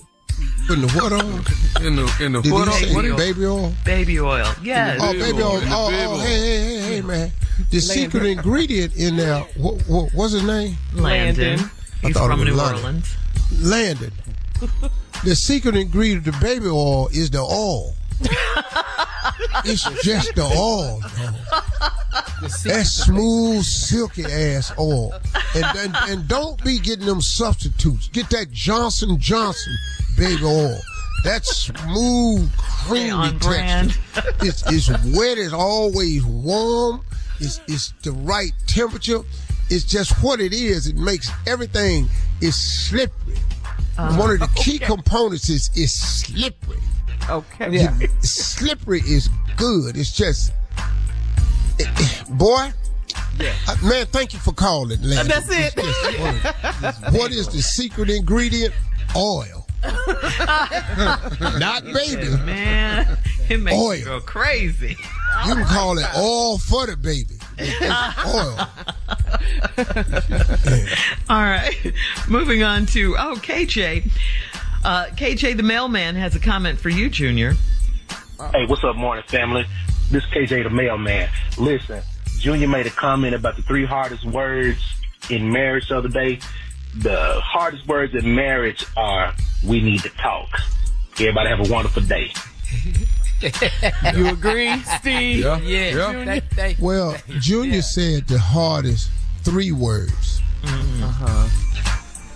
Putting the what on? In the in the Did what he on? say What is- baby oil? Baby oil. Yes. Oh, baby oil. Oh, baby oh, oil. hey, hey, hey, hey, man. The secret ingredient in there, what, what, what's his name? Landon. I He's thought it from was New London. Orleans. Landon. the secret ingredient of the baby oil is the oil. it's just the oil. That smooth, silky ass oil. And, and and don't be getting them substitutes. Get that Johnson Johnson baby oil. That smooth, creamy texture. It's, it's wet. It's always warm. It's, it's the right temperature. It's just what it is. It makes everything is slippery. One of the key components is is slippery. Okay. Yeah. slippery is good. It's just, boy. Uh, man, thank you for calling, Landon. That's it. It's just one of- what is the secret ingredient? Oil. Not baby. Man, it makes Oil. you go crazy. You can call it all for the baby. It's oil. All right. Moving on to, oh, KJ. Uh, KJ, the mailman, has a comment for you, Junior. Hey, what's up, morning family? This is KJ the mailman. Listen, Junior made a comment about the three hardest words in marriage the other day. The hardest words in marriage are "we need to talk." Everybody have a wonderful day. You agree, Steve? Yeah, Yeah. yeah. They- they- Well, Junior said the hardest three words.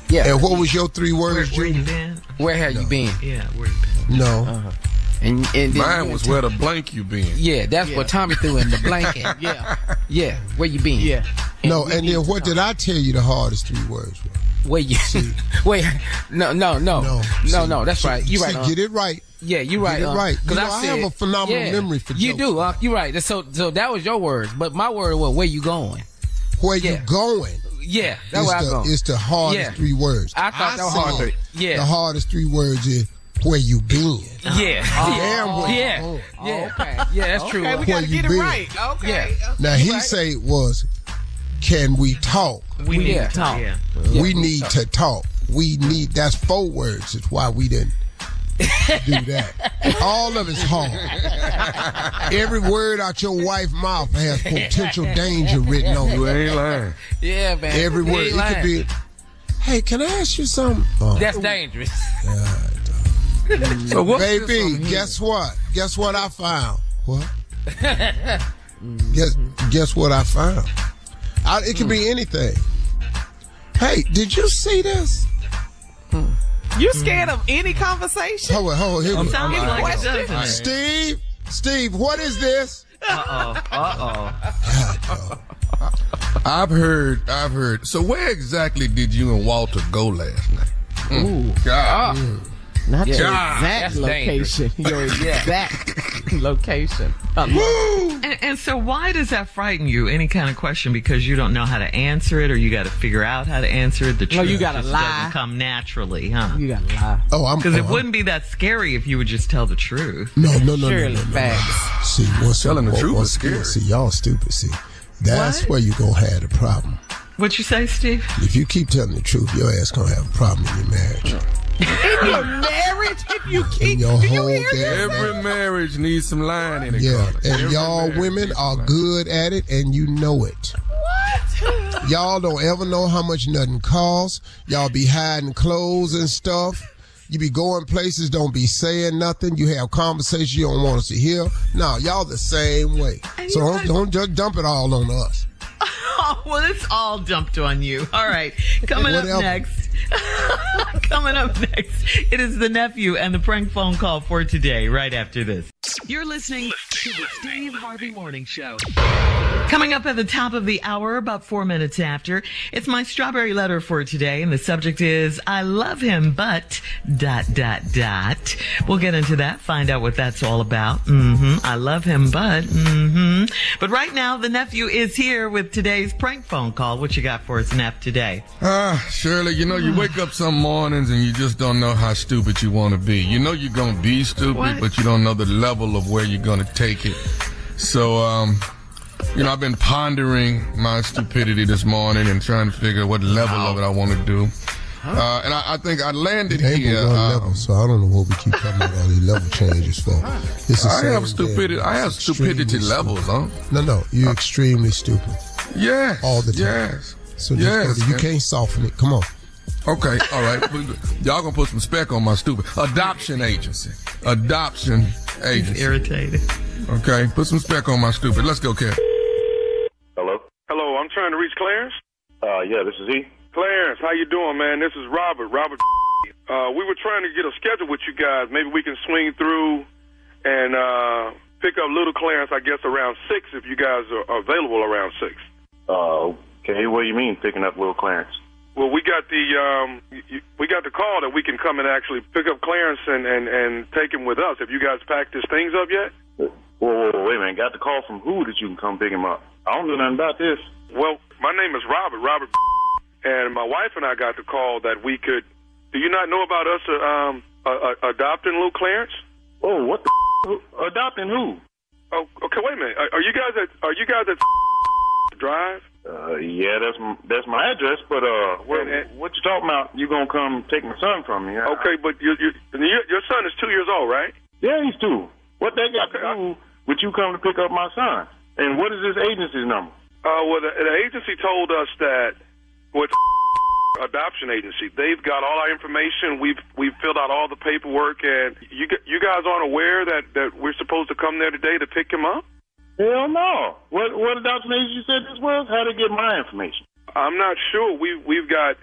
Yeah. And what was your three words, Where you Junior? been? Where have you been? Yeah, where you been? No. Uh-huh. And and then Mine was where the blank you been. Yeah, that's what Tommy threw in the blanket. Yeah. Yeah, where you been? Yeah. No, and then what did I tell you the hardest three words were? Where you? See, wait, no, no, no, no, no, no. That's right. You right. See, uh, get it right. Yeah, you right. Get it uh, right. You 'cause know, I have a phenomenal memory for You jokes. do. Uh, you right. So, so that was your words, but my word was where you going. Where Yeah. you going? Yeah, that's It's where I the, go. it's the hardest Yeah. three words. I thought that was hard three. Yeah. The hardest three words is where you been. Yeah, Damn where you yeah, going. Oh, yeah, oh, Okay. yeah. That's true. Okay, we got to you get it been? right. Okay. Yeah. Now he say was, can we talk? We need Yeah. to talk. Yeah. we need to talk. We need. That's four words. It's why we didn't do that. All of it's hard. Every word out your wife's mouth has potential danger written on You it. ain't lying. Yeah, man. Every word. ain't It could be. Hey, can I ask you something? Oh. That's dangerous. So what's this Baby, guess what? Guess what I found? What? guess guess what I found? I, it could be hmm. anything. Hey, did you see this? Hmm. You mm. scared of any conversation? Hold on, hold on. Here we go. Sounds like it question? doesn't it? Steve, Steve, what is this? Uh-oh. Uh-oh. I've heard. I've heard. So where exactly did you and Walter go last night? Ooh. God. Ah. Mm. Not your God, exact that's location. Your exact location. And, and so why does that frighten you? Any kind of question because you don't know how to answer it or you got to figure out how to answer it? The No, truth you gotta just lie. doesn't come naturally, huh? You gotta lie. Oh, I'm Because oh, it I'm- wouldn't be that scary if you would just tell the truth. No, no, no, no, Surely, no, no, no. facts. See, what's Telling the truth what's is scary. See, y'all stupid. See, that's What? where you gonna have the problem. What you say, Steve? If you keep telling the truth, your ass gonna have a problem in your marriage. In your marriage, if you keep, your do you whole hear damn- this? Every marriage needs some lying in it. Yeah, Carter. and Every y'all women are good at it, and you know it. What? Y'all don't ever know how much nothing costs. Y'all be hiding clothes and stuff. You be going places, don't be saying nothing. You have conversations you don't want us to hear. No, y'all the same way. So don't, don't just dump it all on us. Oh, well, it's all dumped on you. All right. Coming up next. Coming up next, it is the nephew and the prank phone call for today, right after this. You're listening to the Steve Harvey Morning Show. Coming up at the top of the hour, about four minutes after, it's my strawberry letter for today, and the subject is I love him, but dot dot dot. We'll get into that, find out what that's all about. hmm I love him, but hmm But right now, the nephew is here with today's prank phone call. What you got for us, Nep, today? Ah, Shirley, you know, you wake up some mornings and you just don't know how stupid you want to be. You know you're going to be stupid, What? but you don't know the level of where you're going to take it. So, um, you know, I've been pondering my stupidity this morning and trying to figure what level of it I want to do. Uh, and I, I think I landed It ain't here. but one uh, level, so I don't know what we keep talking about all these level changes for. It's the I same have thing. stupidity. I have stupidity stupid. levels, huh? No, no, you're extremely stupid. Yes. All the time. Yes. So just Yes, go you can't soften it. Come on. Okay, all right. Y'all gonna put some spec on my stupid adoption agency. Adoption agency. irritated. Okay, put some spec on my stupid. Let's go, Kev. Hello? Hello, I'm trying to reach Clarence. Uh, yeah, this is he. Clarence, how you doing, man? This is Robert. Robert. Uh, we were trying to get a schedule with you guys. Maybe we can swing through and uh, pick up little Clarence. I guess around six, if you guys are available around six. Uh, okay, what do you mean picking up little Clarence? Well, we got the um, we got the call that we can come and actually pick up Clarence and, and, and take him with us. Have you guys packed his things up yet? Whoa, whoa, whoa, wait a minute. Got the call from who that you can come pick him up? I don't know nothing about this. Well, my name is Robert. Robert, and my wife and I got the call that we could. Do you not know about us uh, um, uh, uh, adopting little Clarence? Oh, what the who, adopting who? Oh, okay. Wait a minute. Are, are you guys at Are you guys at Drive? Uh, yeah, that's that's my address. But uh, what, what you talking about? You gonna come take my son from me? huh? Okay, but you, you, your your son is two years old, right? Yeah, he's two. What they got to do with you coming to pick up my son? And what is this agency's number? Uh, well, the, the agency told us that with adoption agency, they've got all our information. We've we've filled out all the paperwork, and you g- you guys aren't aware that that we're supposed to come there today to pick him up. Hell no. What what adoption agency said this was? How to get my information? I'm not sure. We we've got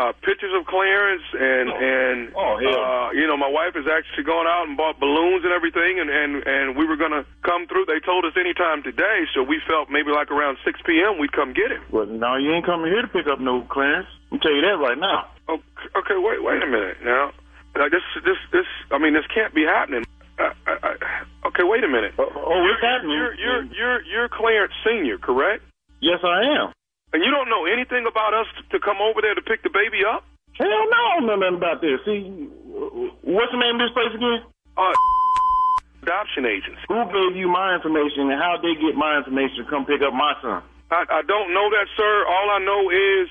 uh, pictures of Clarence, and and Oh, uh, you know, my wife has actually gone out and bought balloons and everything, and and and we were gonna come through. They told us anytime today, so we felt maybe like around 6 p.m. we'd come get him. Well, no, you ain't coming here to pick up no Clarence. I'm tell you that right now. Okay, okay, wait, wait a minute now. Uh, this, this, this. I mean, this can't be happening. I, I, okay, wait a minute. oh, what's you're, happening? You're, you're, you're, you're Clarence Senior, correct? Yes, I am. And you don't know anything about us to come over there to pick the baby up? Hell no, I don't know nothing about this. See, what's the name of this place again? Uh, adoption agency. Who gave you my information and how they get my information to come pick up my son? I, I don't know that, sir. All I know is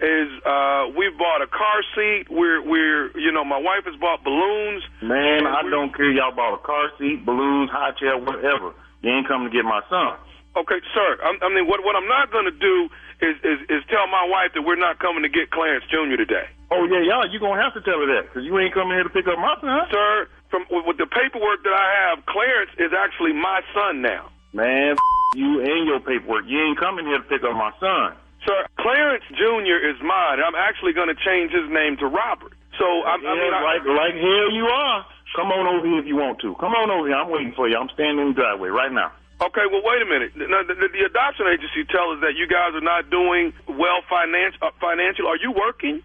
is uh we bought a car seat. We're we're you know my wife has bought balloons. Man, I don't care. Y'all bought a car seat, balloons, high chair, whatever. You ain't coming to get my son. Okay, sir. I'm, I mean, what what I'm not going to do is, is is tell my wife that we're not coming to get Clarence Jr. today. Oh yeah, y'all, You're gonna have to tell her that because you ain't coming here to pick up my son. Sir, from with, with the paperwork that I have, Clarence is actually my son now. Man, you and your paperwork. You ain't coming here to pick up my son. Sir, Clarence Jr. is mine. I'm actually going to change his name to Robert. So I, I Yeah, mean, I, like like hell you are. Come on over here if you want to. Come on over here. I'm waiting for you. I'm standing in the driveway right now. Okay, well, wait a minute. Now, the, the, the adoption agency tell us that you guys are not doing well finance, uh, financial. Are you working?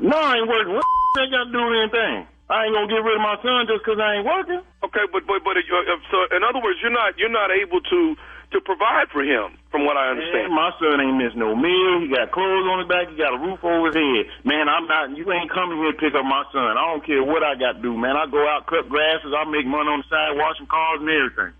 No, I ain't working. What the got to do with anything? I ain't gonna get rid of my son just because I ain't working. Okay, but but but uh, uh, so in other words, you're not you're not able to to provide for him, from what I understand. Man, my son ain't missed no meal. He got clothes on his back. He got a roof over his head. Man, I'm not. You ain't coming here to pick up my son. I don't care what I got to do, man. I go out cut grasses. I make money on the side, washing cars and everything.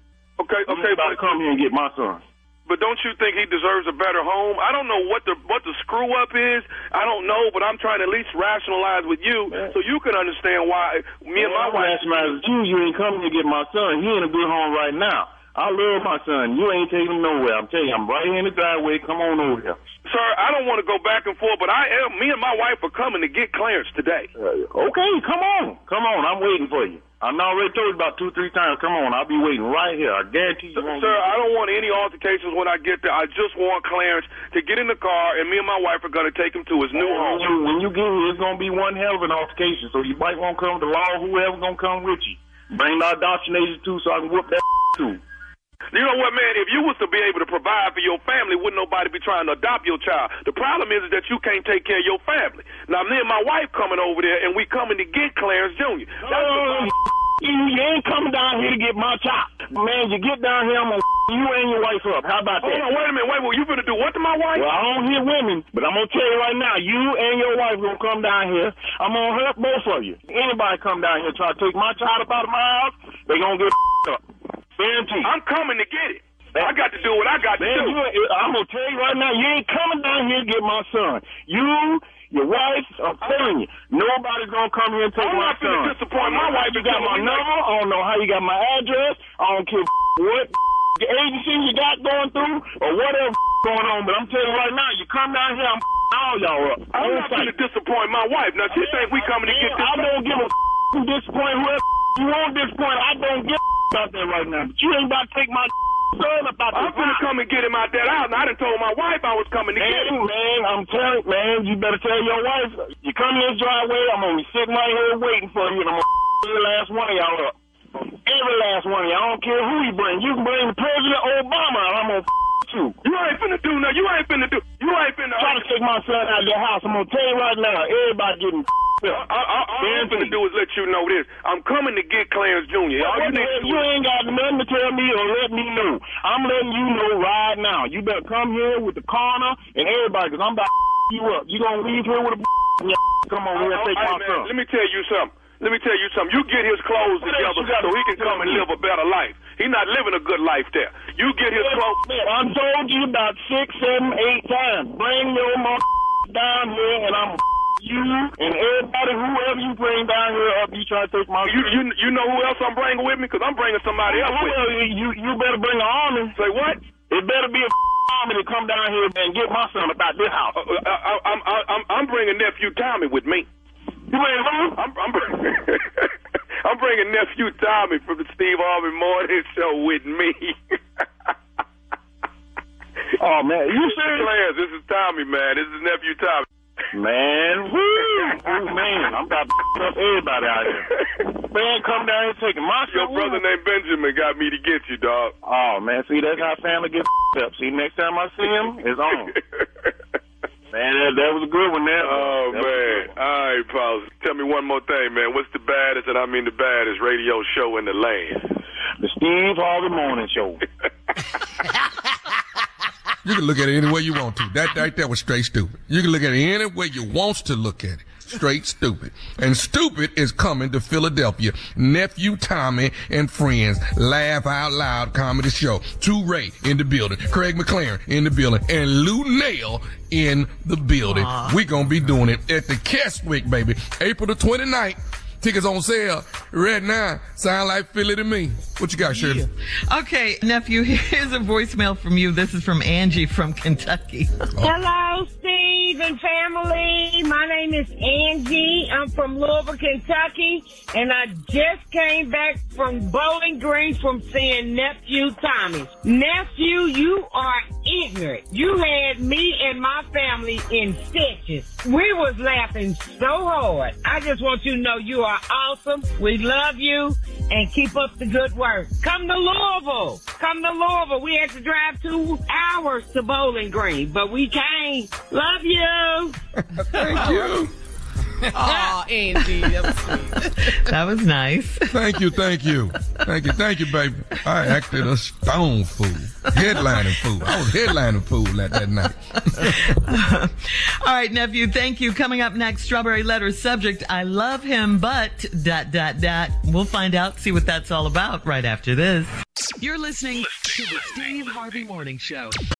Okay, You okay, ain't about to but come here and get my son. but don't you think he deserves a better home? I don't know what the what the screw up is. I don't know, but I'm trying to at least rationalize with you so you can understand why me and my I'm wife. rationalizing with you. You ain't coming to get my son. He in a good home right now. I love my son. You ain't taking him nowhere. I'm telling you, I'm right here in the driveway. Come on over here. Sir, I don't want to go back and forth, but I am. Me and my wife are coming to get Clarence today. Uh, okay, come on. Come on. I'm waiting for you. I already told you about two, three times. Come on. I'll be waiting right here. I guarantee you. Sir, I don't want any altercations when I get there. I just want Clarence to get in the car, and me and my wife are going to take him to his new home. When you, when you get here, it's going to be one hell of an altercation. So you might want to come, the law, whoever's going to come with you. Bring the indoctrinators too, so I can whoop that too. You know what, man? If you was to be able to provide for your family, wouldn't nobody be trying to adopt your child. The problem is, is that you can't take care of your family. Now, me and my wife coming over there, and we coming to get Clarence Jr. That's oh, you, you ain't coming down here to get my child. Man, you get down here, I'm gonna you and your wife up. How about Hold that? on, wait a minute. Wait, well, you gonna do what to my wife? Well, I don't hear women, but I'm gonna tell you right now, you and your wife gonna come down here. I'm gonna hurt both of you. Anybody come down here try to take my child up out of my house, they gonna get up. Guaranteed. I'm coming to get it. I got to do what I got to do. you, I'm gonna tell you right now, you ain't coming down here to get my son. You, your wife, I'm telling you, nobody's gonna come here and take I'm my not son. disappoint my I don't know how wife You got my number. I don't know how you got my address. I don't care what agency you got going through or whatever going on. But I'm telling you right now, you come down here, I'm all y'all up. I'm not to disappoint my wife. Now, she think we coming to get this. I don't give a disappoint whoever you want disappoint. I don't give a right now. But you ain't about to take my son about I'm gonna come and get him out that house. And I done told my wife I was coming to get Man, him. man, I'm telling man, you better tell your wife. You come in this driveway, I'm gonna be sitting right here waiting for you, and I'm gonna every last one of y'all up. Every last one of y'all. I don't care who you bring. You can bring President Obama, and I'm gonna you. You ain't finna do nothing. You ain't finna do. You ain't finna. Try to take my son out of the house. I'm gonna tell you right now, everybody getting up. I, I, all I'm finna do is let you know this. I'm coming to get Clarence Jr. All you need to You ain't got nothing to tell me or let me know. I'm letting you know right now. You better come here with the coroner and everybody, because I'm about to you up. You gonna leave here with a come on here and take my son. Let me tell you something. Let me tell you something. You get his clothes together so he can come and live a better life. He not living a good life there. You get his clothes. Man, I told you about six, seven, eight times. Bring your mother down here, and I'm you and everybody, whoever you bring down here up, you try to take my. You you you know who else I'm bringing with me? Because I'm bringing somebody else with me. You you better bring an army. Say what? It better be a army to come down here and get my son about this house. Uh, uh, I, I'm I'm I'm bringing nephew Tommy with me. You bring who? I'm I'm, bring- I'm bringing nephew Tommy from the Steve Harvey Morning Show with me. Oh man, you serious? Clarence, this is Tommy, man. This is nephew Tommy. Man, woo, Ooh, man, I'm about to up everybody out here. Man, come down here taking my Your son. brother named Benjamin got me to get you, dog. Oh man, see that's how family gets up. See, next time I see him, it's on. Man, that, that was a good one there. Oh That was a man! All right, Paul. Tell me one more thing, man. What's the baddest, and I mean the baddest, radio show in the land? The Steve Harvey Morning Show. You can look at it any way you want to. That right there was straight stupid. You can look at it any way you want to look at it. Straight stupid. And stupid is coming to Philadelphia. Nephew Tommy and friends. Laugh out loud comedy show. Two Ray in the building. Craig McLaren in the building. And Lou Nail in the building. we gonna be doing it at the Keswick, baby. April the 29th. Tickets on sale right now. Sound like Philly to me. What you got, Shirley? Okay, nephew, here's a voicemail from you. This is from Angie from Kentucky. Oh. Hello, Steve and family. My name is Angie. I'm from Louisville, Kentucky, and I just came back from Bowling Green from seeing nephew Tommy. Nephew, you are ignorant. You had me and my family in stitches. We was laughing so hard. I just want you to know you are awesome. We love you and keep up the good work. Come to Louisville. Come to Louisville. We had to drive two hours to Bowling Green, but we came. Love you. Thank you. Oh, Angie, that was sweet. That was nice. Thank you, thank you. Thank you, thank you, baby. I acted a stone fool. Headlining fool. I was headlining fool at that night. All right, nephew, thank you. Coming up next, Strawberry Letter subject, I love him, but dot, dot, dot. We'll find out, see what that's all about right after this. You're listening to the Steve Harvey Morning Show.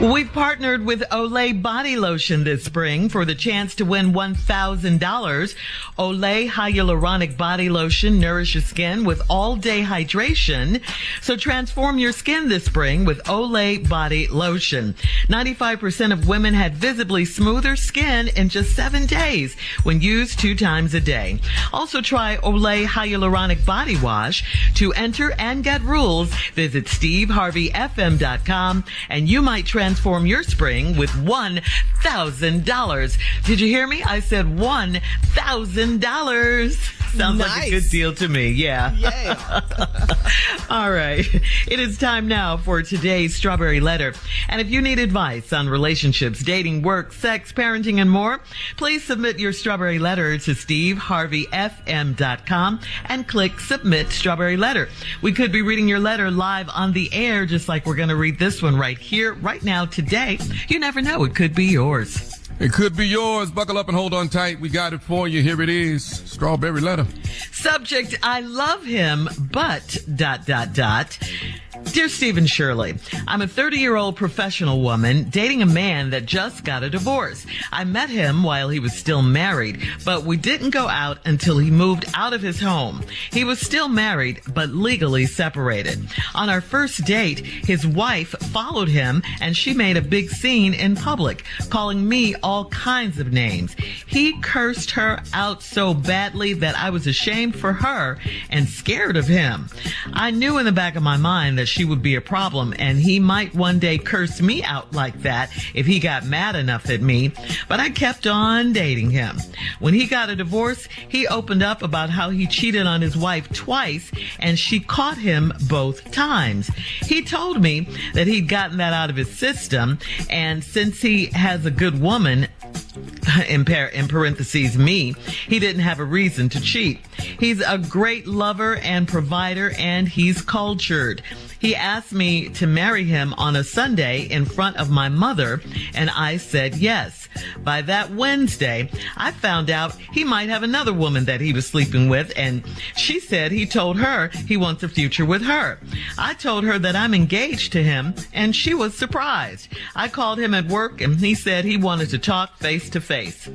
We've partnered with Olay Body Lotion this spring for the chance to win $1,000. Olay Hyaluronic Body Lotion nourishes skin with all day hydration. So transform your skin this spring with Olay Body Lotion. 95% of women had visibly smoother skin in just seven days when used two times a day. Also try Olay Hyaluronic Body Wash. To enter and get rules, visit steveharveyfm.com and you might transform your spring with $1,000. Did you hear me? I said $1,000. Sounds like a good deal to me. Yeah. Yeah. All right. It is time now for today's Strawberry Letter. And if you need advice on relationships, dating, work, sex, parenting, and more, please submit your Strawberry Letter to steveharveyfm.com and click Submit Strawberry Letter. We could be reading your letter live on the air, just like we're going to read this one right here, right now, today. You never know. It could be yours. It could be yours. Buckle up and hold on tight. We got it for you. Here it is. Strawberry letter. Subject, I love him, but dot dot dot. Dear Steve and Shirley, I'm a 30 year old professional woman dating a man that just got a divorce. I met him while he was still married, but we didn't go out until he moved out of his home. He was still married, but legally separated. On our first date, his wife followed him and she made a big scene in public, calling me all kinds of names. He cursed her out so badly that I was ashamed for her and scared of him. I knew in the back of my mind that she would be a problem and he might one day curse me out like that if he got mad enough at me, but I kept on dating him. When he got a divorce, he opened up about how he cheated on his wife twice and she caught him both times. He told me that he'd gotten that out of his system and since he has a good woman, in, par- in parentheses, me, he didn't have a reason to cheat. He's a great lover and provider and he's cultured. He asked me to marry him on a Sunday in front of my mother and I said yes. By that Wednesday, I found out he might have another woman that he was sleeping with and she said he told her he wants a future with her. I told her that I'm engaged to him and she was surprised. I called him at work and he said he wanted to talk face to face.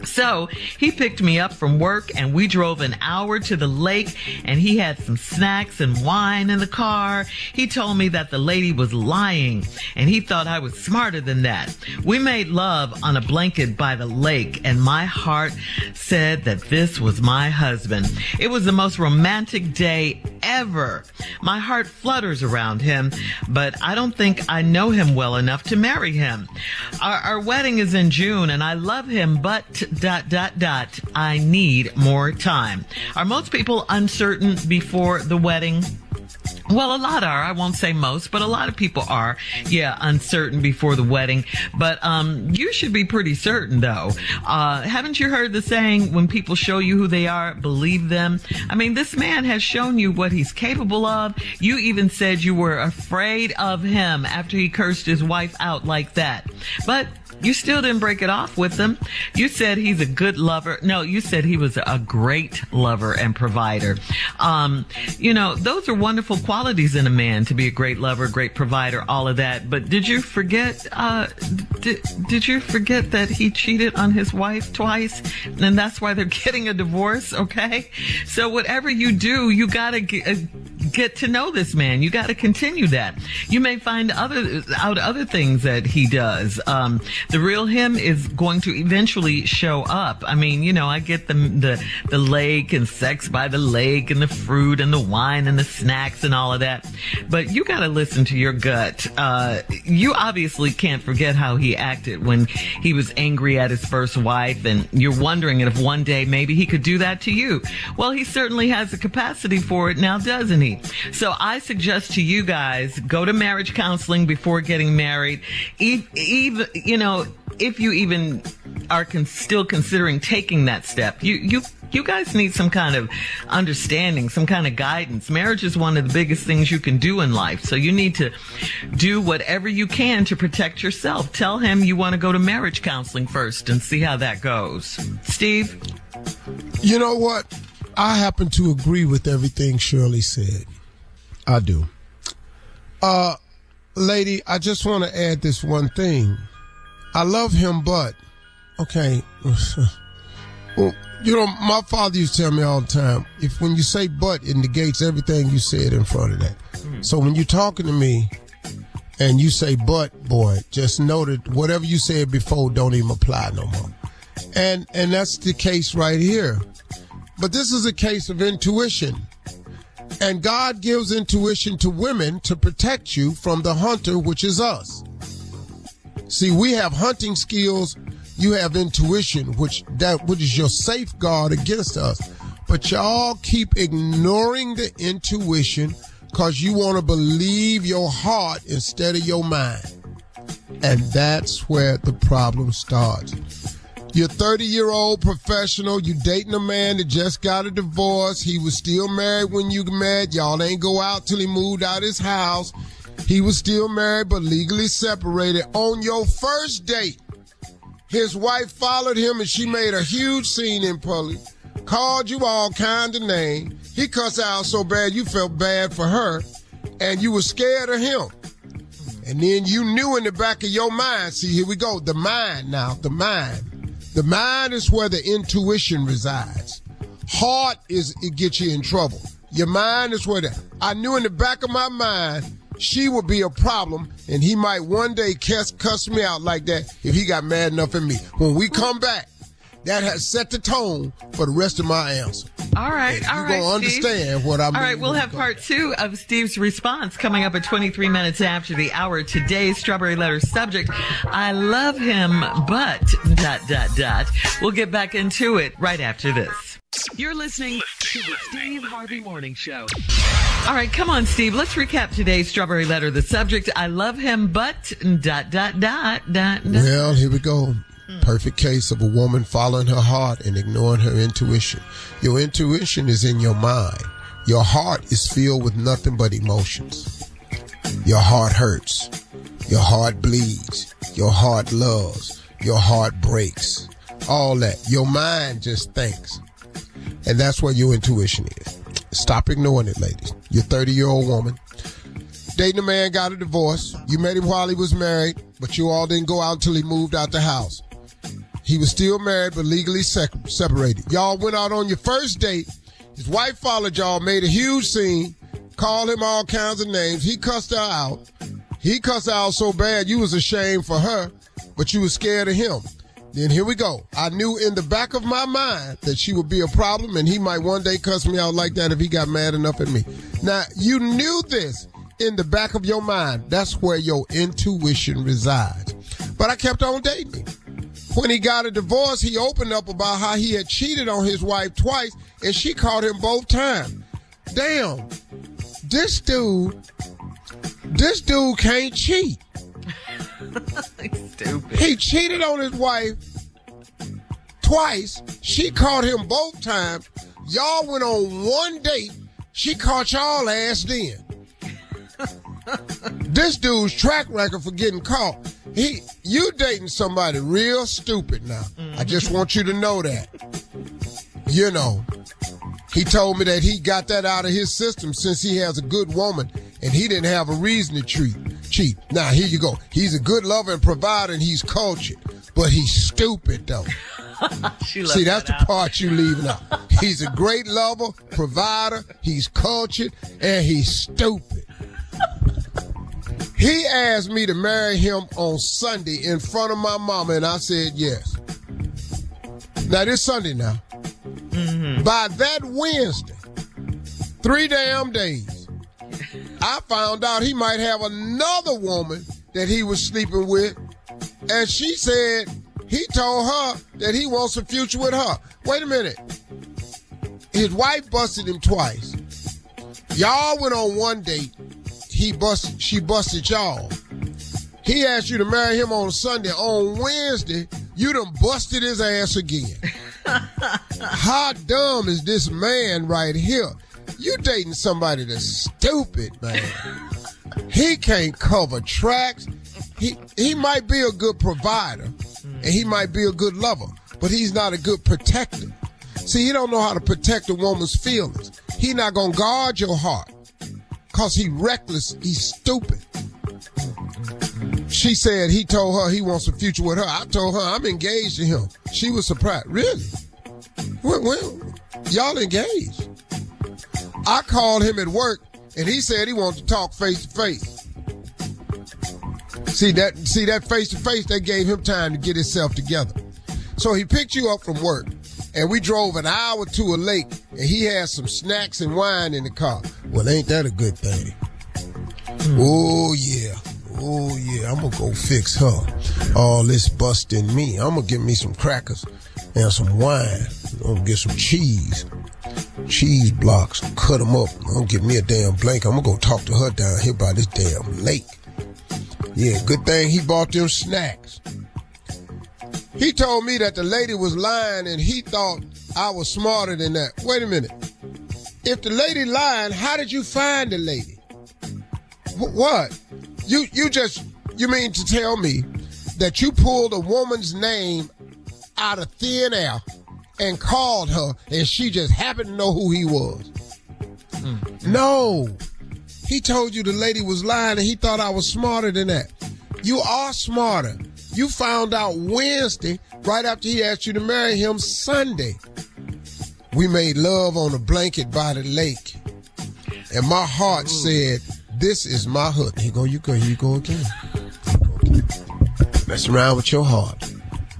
So he picked me up from work and we drove an hour to the lake and he had some snacks and wine in the car. He told me that the lady was lying and he thought I was smarter than that. We made love on a blanket by the lake and my heart said that this was my husband. It was the most romantic day ever. My heart flutters around him, but I don't think I know him well enough to marry him. Our, our wedding is in June and I love him, but dot dot dot I need more time. Are most people uncertain before the wedding? Well, a lot are. I won't say most, but a lot of people are. Yeah, uncertain before the wedding. But um, you should be pretty certain, though. Uh, haven't you heard the saying, "When people show you who they are, believe them"? I mean, this man has shown you what he's capable of. You even said you were afraid of him after he cursed his wife out like that. But you still didn't break it off with him. You said he's a good lover. No, you said he was a great lover and provider. Um, you know, those are wonderful qualities in a man to be a great lover, great provider, all of that. But did you forget? Uh, did, did you forget that he cheated on his wife twice, and that's why they're getting a divorce? Okay, so whatever you do, you gotta get, uh, get to know this man. You gotta continue that. You may find other out other things that he does. Um, the real him is going to eventually show up. I mean, you know, I get the the the lake and sex by the lake and the fruit and the wine and the snacks and all of that. But you got to listen to your gut. Uh, you obviously can't forget how he acted when he was angry at his first wife, and you're wondering if one day maybe he could do that to you. Well, he certainly has the capacity for it now, doesn't he? So I suggest to you guys go to marriage counseling before getting married. Even, you know, if you even are con- still considering taking that step, you you you guys need some kind of understanding, some kind of guidance. Marriage is one of the biggest things you can do in life. So you need to do whatever you can to protect yourself. Tell him you want to go to marriage counseling first and see how that goes. Steve? You know what? I happen to agree with everything Shirley said. I do. Uh, lady, I just want to add this one thing. I love him, but okay. well, you know, my father used to tell me all the time, if when you say but, it negates everything you said in front of that. Mm. So when you're talking to me and you say but, boy, just know that whatever you said before don't even apply no more. And and that's the case right here. But this is a case of intuition. And God gives intuition to women to protect you from the hunter, which is us. See, we have hunting skills you have intuition, which that which is your safeguard against us. But y'all keep ignoring the intuition because you want to believe your heart instead of your mind. And that's where the problem starts. You're 30 year old professional. You dating a man that just got a divorce. He was still married when you met. Y'all ain't go out till he moved out his house. He was still married but legally separated. On your first date, his wife followed him and she made a huge scene in public, called you all kind of names. He cussed out so bad you felt bad for her and you were scared of him. And then you knew in the back of your mind, see, here we go, the mind now, the mind. The mind is where the intuition resides. Heart is, it gets you in trouble. Your mind is where the, I knew in the back of my mind, she would be a problem, and he might one day cuss, cuss me out like that if he got mad enough at me. When we come back, that has set the tone for the rest of my answer. All right, all you right. gonna Steve. understand what I'm. All right, we'll have part two of Steve's response coming up at 23 minutes after the hour. Today's strawberry letter subject: I love him, but dot dot dot. We'll get back into it right after this. You're listening to the Steve Harvey Morning Show. All right, come on, Steve. Let's recap today's strawberry letter. The subject: I love him, but dot dot dot dot. dot. Well, here we go. Perfect case of a woman following her heart and ignoring her intuition. Your intuition is in your mind. Your heart is filled with nothing but emotions. Your heart hurts. Your heart bleeds. Your heart loves. Your heart breaks. All that. Your mind just thinks. And that's where your intuition is. Stop ignoring it, ladies. You're 30 year old woman. Dating a man, got a divorce. You met him while he was married, but you all didn't go out until he moved out the house. He was still married, but legally separated. Y'all went out on your first date. His wife followed y'all, made a huge scene, called him all kinds of names. He cussed her out. He cussed her out so bad you was ashamed for her, but you was scared of him. Then here we go. I knew in the back of my mind that she would be a problem and he might one day cuss me out like that if he got mad enough at me. Now, you knew this in the back of your mind. That's where your intuition resides. But I kept on dating. When he got a divorce, he opened up about how he had cheated on his wife twice and she caught him both times. Damn. This dude, this dude can't cheat. Stupid. He cheated on his wife twice. She caught him both times. Y'all went on one date. She caught y'all ass then. this dude's track record for getting caught. He, you dating somebody real stupid now. I just want you to know that. You know, He told me that he got that out of his system since he has a good woman and he didn't have a reason to treat, cheat. Now, here you go. He's a good lover and provider and he's cultured, but he's stupid though. See, that's the that out. part you leaving out. He's a great lover, provider, he's cultured, and he's stupid. He asked me to marry him on Sunday in front of my mama, and I said yes. Now, this Sunday now. Mm-hmm. By that Wednesday, three damn days, I found out he might have another woman that he was sleeping with, and she said he told her that he wants a future with her. Wait a minute. His wife busted him twice. Y'all went on one date. He busted, she busted y'all. He asked you to marry him on Sunday. On Wednesday, you done busted his ass again. How dumb is this man right here? You dating somebody that's stupid, man. He can't cover tracks. He he might be a good provider and he might be a good lover, but he's not a good protector. See, he don't know how to protect a woman's feelings. He not gonna guard your heart. Cause he reckless, he's stupid. She said he told her he wants a future with her. I told her I'm engaged to him. She was surprised. Really? When, when, y'all engaged? I called him at work and he said he wanted to talk face to face. See that see that face to face they gave him time to get himself together. So he picked you up from work and we drove an hour to a lake and he had some snacks and wine in the car. Well, ain't that a good thing? Hmm. Oh yeah. Oh yeah, I'm gonna go fix her. All this busting me. I'm gonna get me some crackers and some wine. I'm gonna get some cheese. Cheese blocks, cut them up. I'm gonna get me a damn blanket. I'm gonna go talk to her down here by this damn lake. Yeah, good thing he bought them snacks. He told me that the lady was lying and he thought I was smarter than that. Wait a minute. If the lady lying, how did you find the lady? Wh- What? You you just you mean to tell me that you pulled a woman's name out of thin air and called her and she just happened to know who he was? Hmm. No. He told you the lady was lying and he thought I was smarter than that. You are smarter. You found out Wednesday right after he asked you to marry him Sunday. We made love on a blanket by the lake. And my heart said, This is my hood. Here go, you go, here you go again. Mess around with your heart.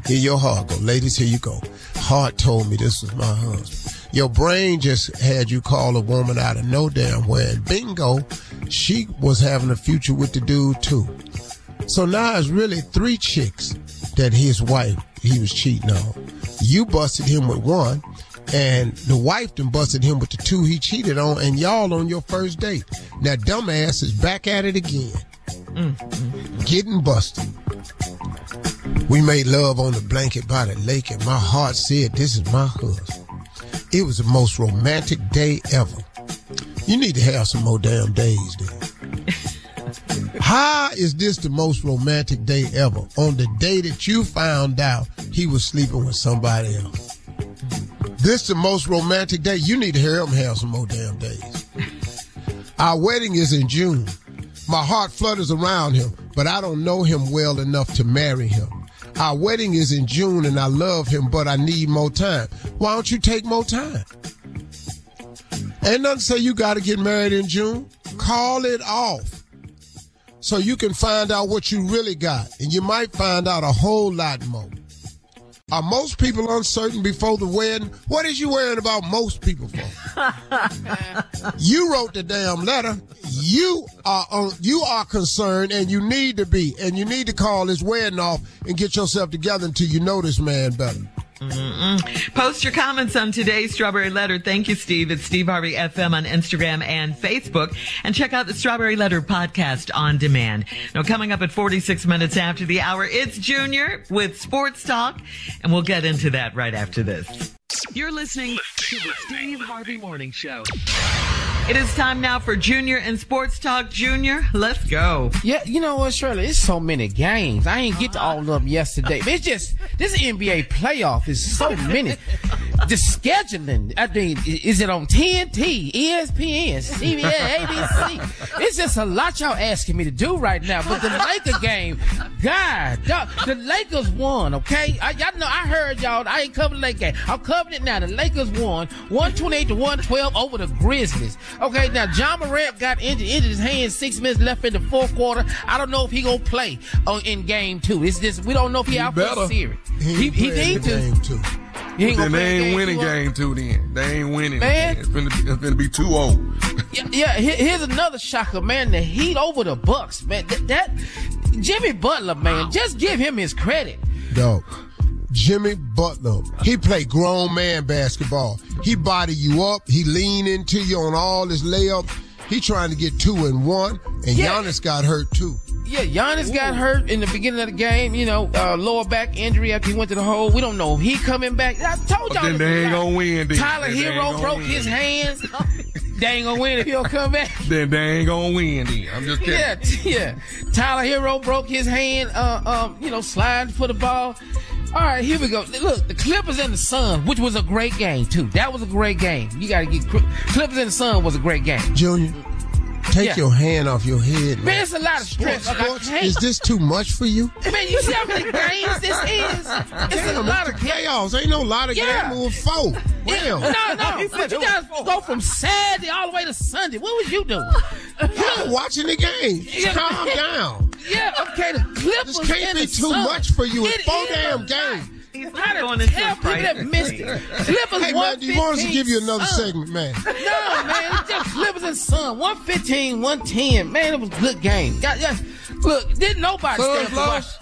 Here your heart go. Ladies, here you go. Heart told me this was my husband. Your brain just had you call a woman out of no damn where. And bingo, she was having a future with the dude too. So now it's really three chicks that his wife he was cheating on. You busted him with one, and the wife then busted him with the two he cheated on, and y'all on your first date. Now dumbass is back at it again. Getting busted. We made love on the blanket by the lake, and my heart said, This is my husband. It was the most romantic day ever. You need to have some more damn days then. How is this the most romantic day ever? On the day that you found out he was sleeping with somebody else. This the most romantic day. You need to hear him have some more damn days. Our wedding is in June. My heart flutters around him, but I don't know him well enough to marry him. Our wedding is in June and I love him, but I need more time. Why don't you take more time? Ain't nothing say you got to get married in June. Call it off so you can find out what you really got, and you might find out a whole lot more. Are most people uncertain before the wedding? What is you worrying about most people for? you wrote the damn letter. You are on, you are concerned, and you need to be, and you need to call this wedding off and get yourself together until you know this man better. Mm-mm. Post your comments on today's Strawberry Letter. Thank you, Steve. It's Steve Harvey FM on Instagram and Facebook. And check out the Strawberry Letter podcast on demand. Now, coming up at 46 minutes after the hour, it's Junior with Sports Talk. And we'll get into that right after this. You're listening to the Steve Harvey Morning Show. It is time now for Junior and Sports Talk. Junior, let's go. Yeah, you know what, Shirley? It's so many games. I ain't get to all of them yesterday. It's just this NBA playoff is so many. the scheduling. I mean, is it on TNT, ESPN, CBS, ABC? It's just a lot y'all asking me to do right now. But the Laker game, God, the Lakers won. Okay, I, y'all know I heard y'all. I ain't covering the Lakers. I'm covering it now. The Lakers won 128 to 112 over the Grizzlies. Okay, now Ja Morant got injured, injured his hand. Six minutes left in the fourth quarter. I don't know if he gonna play on, in game two. It's just we don't know if he, He out for the series. He, He, ain't he playing need the to. game too. He ain't gonna then they ain't game winning two, game two then. They ain't winning. Man. It's gonna, it's gonna be 2-0. Yeah, yeah. Here's another shocker, man. The Heat over the Bucks, man. That, that Jimmy Butler, man. Just give him his credit. Dog. Jimmy Butler, he play grown man basketball. He body you up. He lean into you on all his layup. He trying to get two and one, and Yeah. Giannis got hurt too. Yeah, Giannis got hurt in the beginning of the game. You know, uh, lower back injury after he went to the hole. We don't know if he coming back. I told y'all. Then they ain't gonna win. Then. Tyler Then Herro broke win. his hands. they ain't gonna win if he don't come back. Then they ain't gonna win. Then I'm just kidding. Yeah, yeah. Tyler Herro broke his hand, uh, um, you know, sliding for the ball. All right, here we go. Look, the Clippers and the Sun, which was a great game too. That was a great game. You got to get Clippers and the Sun was a great game. Junior, take Yeah. your hand off your head, Man, man. it's a lot of stress. Sports, is this too much for you? Man, you see how many games this is? It's a lot it's of playoffs. Ain't no lot of Yeah. games. Four. Damn. no, no. But you guys go from Saturday all the way to Sunday. What was you doing? Watching the game. Yeah. Calm down. Yeah, okay. The Clippers This can't be too Suns. much for you. It's It four damn games. He's not going to into tell a people that crisis. missed it. Clippers Hey, man, you want us to give you another 115 segment, man? No, man, it's just Clippers and Sun. 115, 110. Man, it was a good game. Yeah, yeah. Look, didn't nobody Suns stay up to watch. lost?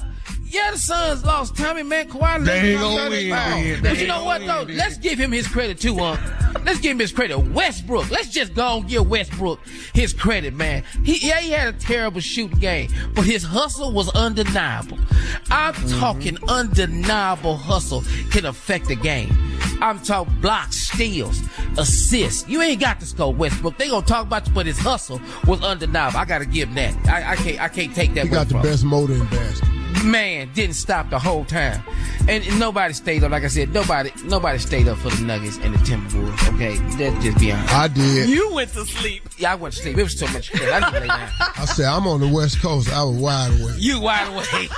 Yeah, the Suns lost. Tommy, man, Kawhi They Leonard ain't got gonna win, man. But They you know what, though? win, Let's give him his credit, too, uh. Let's give him his credit. Westbrook. Let's just go and give Westbrook his credit, man. He, yeah, he had a terrible shooting game, but his hustle was undeniable. I'm Mm-hmm. talking undeniable hustle can affect the game. I'm talking blocks, steals, assists. You ain't got to score Westbrook. They gonna talk about you, but his hustle was undeniable. I gotta give him that. I, I can't. I can't take that. He got the from best motor in basketball. Man didn't stop the whole time, and, and nobody stayed up. Like I said, nobody nobody stayed up for the Nuggets and the Timberwolves. Okay, let's just be honest. I did. You went to sleep. Yeah, I went to sleep. It was too much. stress. I didn't lay down. I said, I'm on the West Coast. I was wide awake. You wide awake.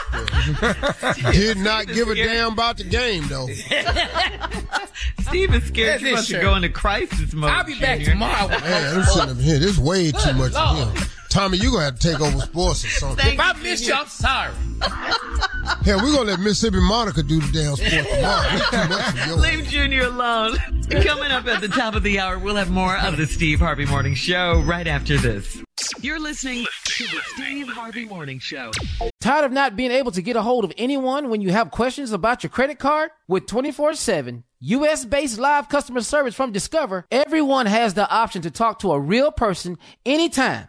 Did not give a damn about the game, though. Steve is scared That's you're it, about to sure. go into crisis mode. I'll be back Junior. tomorrow. Man, this shouldn't here. This way too much for him. Tommy, you gonna have to take over sports or something. If I miss you, I'm sorry. Hell, we're gonna let Mississippi Monica do the damn sport tomorrow. It's too much for your Leave Junior alone. Coming up at the top of the hour, we'll have more of the Steve Harvey Morning Show right after this. You're listening to the Steve Harvey Morning Show. Tired of not being able to get a hold of anyone when you have questions about your credit card? With 24 7 US based live customer service from Discover, everyone has the option to talk to a real person anytime,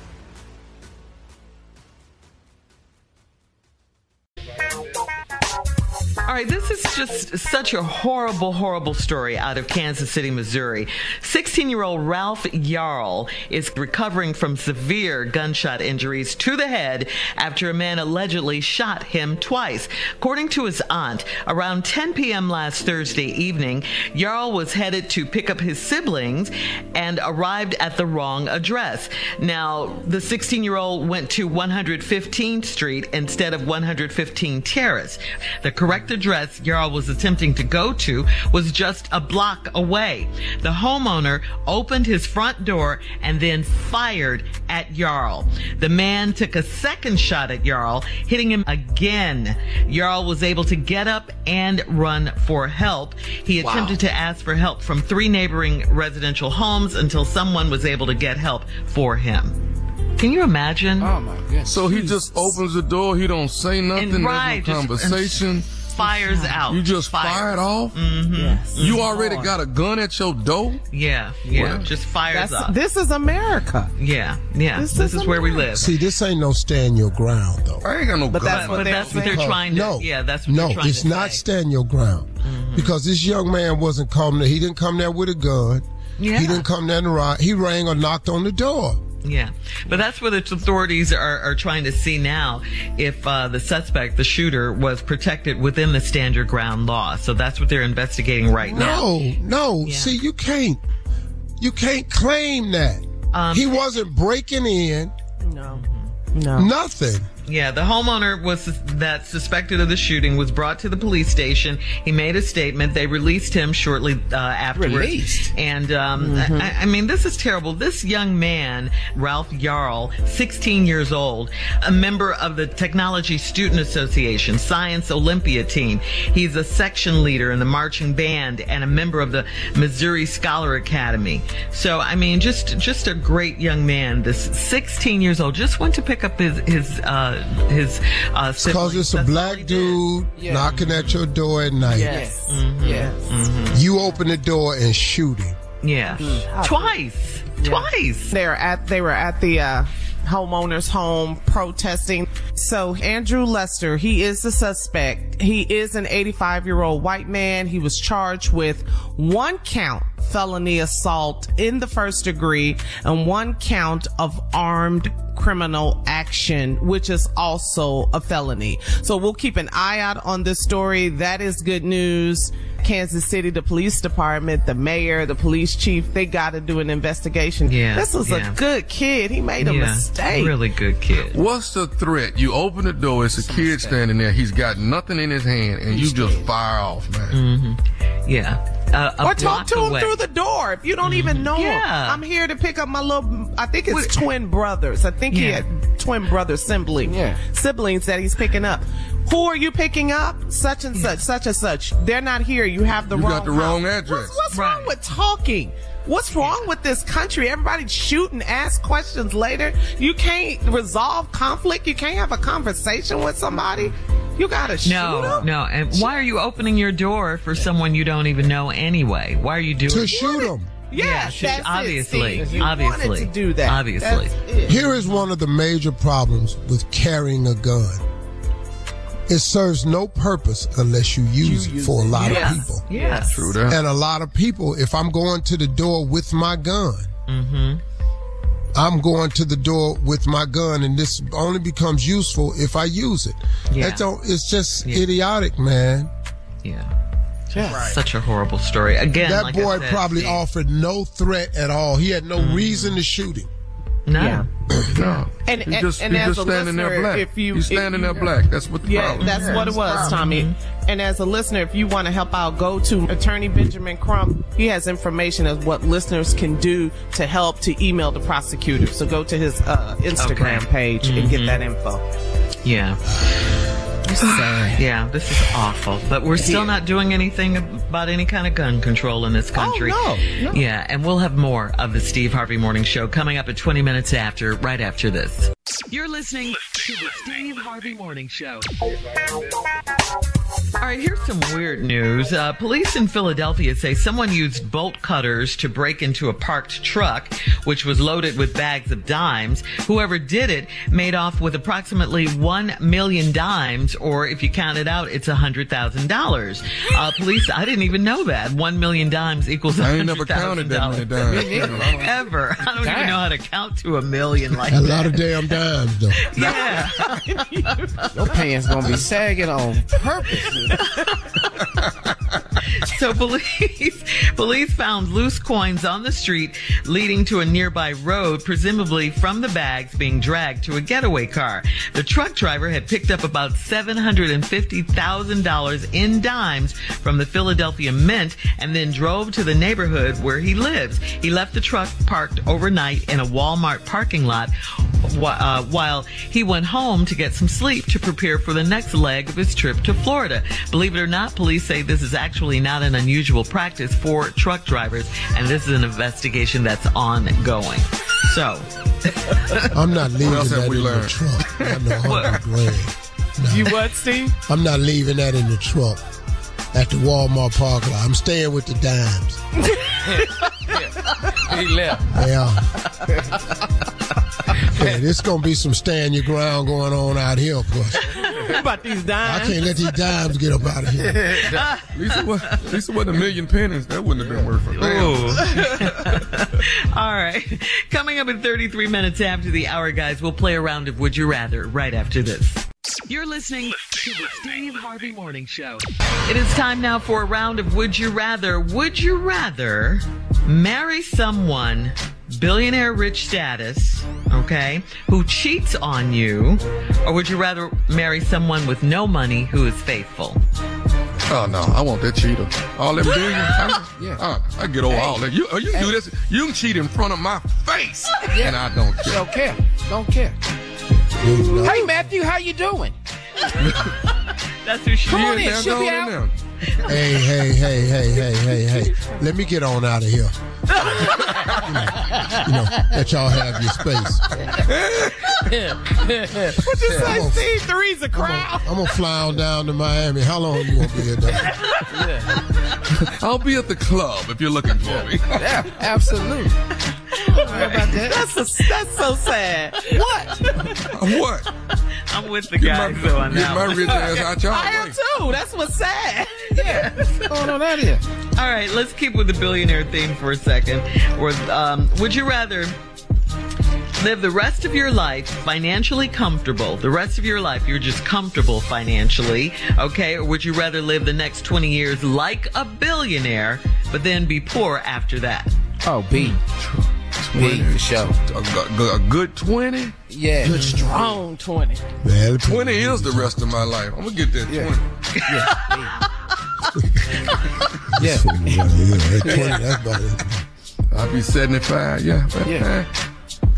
All right, this is just such a horrible, horrible story out of Kansas City, Missouri. 16 year old Ralph Yarl is recovering from severe gunshot injuries to the head after a man allegedly shot him twice. According to his aunt, around 10 p.m. last Thursday evening, Yarl was headed to pick up his siblings and arrived at the wrong address. Now, the 16 year old went to 115th Street instead of 115 Terrace. The correct address Yarl was attempting to go to was just a block away. The homeowner opened his front door and then fired at Yarl. The man took a second shot at Yarl, hitting him again. Yarl was able to get up and run for help. He Wow. attempted to ask for help from three neighboring residential homes until someone was able to get help for him. Can you imagine? Oh my goodness. So he just opens the door. He don't say nothing. And there's right, no just- conversation. Fires out. You just Fires. fired off. Mm-hmm. Yes. You already got a gun at your door. Yeah, yeah. What? Just fires That's, up. this is America. Yeah, yeah. This This, is is where we live. See, this ain't no stand your ground though. I ain't got no But gun. that's what but they're that's what they're trying to. no, yeah, that's what no, trying it's to not say. stand your ground because this young man wasn't coming. He didn't come there with a gun. Yeah. He didn't come there to ride. He rang or knocked on the door. Yeah, but that's what the authorities are, are trying to see now if uh, the suspect, the shooter, was protected within the stand your ground law. So that's what they're investigating right now. No, no. Yeah. See, you can't. You can't claim that. Um, he wasn't breaking in. No. No. Nothing. Yeah, the homeowner was that suspected of the shooting was brought to the police station. He made a statement. They released him shortly uh, afterwards. Released? And um, I, I mean, this is terrible. This young man, Ralph Yarl, 16 years old, a member of the Technology Student Association Science Olympiad team. He's a section leader in the marching band and a member of the Missouri Scholar Academy. So, I mean, just just a great young man. This 16 years old just went to pick up his his uh, his uh, Because it's a That's black dude Yeah. knocking at your door at night. Yes. Mm-hmm. Yes. You open the door and shoot him. Yeah, twice, twice. They're at they were at the uh, homeowner's home protesting. So Andrew Lester, he is the suspect. He is an 85 year old white man. He was charged with one count felony assault in the first degree and one count of armed criminal action, which is also a felony. So we'll keep an eye out on this story. That is good news. Kansas City, the police department, the mayor, the police chief, they got to do an investigation. Yeah, This was yeah. a good kid. He made a yeah, mistake. really good kid. What's the threat? You open the door. It's a kid standing there. He's got nothing in his hand, and you just fire off, man. Mm-hmm. Yeah. Uh, or talk block to him away. through the door if you don't even know him. I'm here to pick up my little. I think it's twin brothers. I think he had twin brother sibling Yeah. siblings that he's picking up. Who are you picking up? Such and such, such and such. They're not here. You have the wrong You wrong. got the wrong house. address. What's, what's Right. wrong with talking? What's wrong with this country? Everybody shoot and ask questions later. You can't resolve conflict. You can't have a conversation with somebody. You gotta shoot No, them. no. And why are you opening your door for someone you don't even know anyway? Why are you doing To shoot him. Yes, should- that's obviously, It, You obviously, wanted to do that. obviously. Here is one of the major problems with carrying a gun. It serves no purpose unless you use it for a lot Yes. of people. Yes. True that. And a lot of people, if I'm going to the door with my gun, I'm going to the door with my gun, and this only becomes useful if I use it. Yeah. That it's just idiotic, man. Yeah. Such a horrible story. Again, that like I boy said, probably Steve, offered no threat at all. He had no Mm-hmm. reason to shoot him. No. Yeah. No. And- He and- just, and he as just a standing there listener, black. if you- He's if standing you- there black. That's what the Yeah, problem. that's what it was, Tommy. And as a listener, if you want to help out, go to Attorney Benjamin Crump. He has information of what listeners can do to help to email the prosecutor. So go to his uh, Instagram Okay. page and get that info. Yeah. Yeah, this is awful. But we're still not doing anything about any kind of gun control in this oh, country. Oh, no, no. Yeah, and we'll have more of the Steve Harvey Morning Show coming up at 20 minutes after, right after this. You're listening to the Steve Harvey Morning Show. All right, here's some weird news. Uh, police in Philadelphia say someone used bolt cutters to break into a parked truck, which was loaded with bags of dimes. Whoever did it made off with approximately one million dimes, or if you count it out, it's a hundred thousand dollars. Uh, police, I didn't even know that one million dimes equals a I ain't hundred never counted thousand that many dollars. dimes. Ever. I don't even know how to count to a million like that. A that. lot of damn dimes, though. Yeah. Your pants gonna be sagging on purpose. so police police found loose coins on the street leading to a nearby road, presumably from the bags being dragged to a getaway car. The truck driver had picked up about seven hundred and fifty thousand dollars in dimes from the Philadelphia Mint and then drove to the neighborhood where he lives. He left the truck parked overnight in a Walmart parking lot uh, while he went home to get some sleep to prepare for the next leg of his trip to Florida. Believe it or not, police say this is actually not an unusual practice for truck drivers, and this is an investigation that's ongoing. So, I'm not leaving that we in the truck. I know hundred grand. You what, Steve? I'm not leaving that in the truck at the Walmart parking lot. I'm staying with the dimes. He left. Yeah. yeah, this gonna be some stand your ground going on out here, plus. about these dimes. I can't let these dimes get up out of here. At least it was, at least it wasn't a million pennies. That wouldn't have been worth it. Damn. Oh. all right. Coming up in 33 minutes after the hour, guys, we'll play a round of Would You Rather right after this. You're listening to the Steve Harvey Morning Show. It is time now for a round of Would You Rather. Would you rather marry someone billionaire rich status, okay, who cheats on you, or would you rather marry someone with no money who is faithful? Oh no, I want that cheater. All them billion. I, Yeah. uh, I get over all that. You, oh, you can do this. You can cheat in front of my face, and I don't care. Don't care. Don't care. Hey Matthew, how you doing? That's who she Come on in, now she'll be out. In there. Hey, hey, hey, hey, hey, hey, hey. Let me get on out of here. you, know, you know, let y'all have your space. What you say, Come on. Steve? Three's a crowd. I'm gonna fly on down to Miami. How long you gonna be here? Doc? I'll be at the club if you're looking for me. Yeah, absolutely. Right. That's, a, that's so sad. What? what? I'm with the get guys my, though on that. My rich ass out y'all. I am too. That's what's sad. Yeah. What's going on out here? All right, let's keep with the billionaire theme for a second. Or um, would you rather? live the rest of your life financially comfortable. The rest of your life, you're just comfortable financially, okay? Or would you rather live the next 20 years like a billionaire, but then be poor after that? Oh, be. 20 for sure. A, a, a good 20? Yeah. Good strong 20. Well, 20 is the rest of my life. I'm going to get that yeah. 20. Yeah. yeah. yeah. That's about it. I'll be 75. Yeah. Yeah.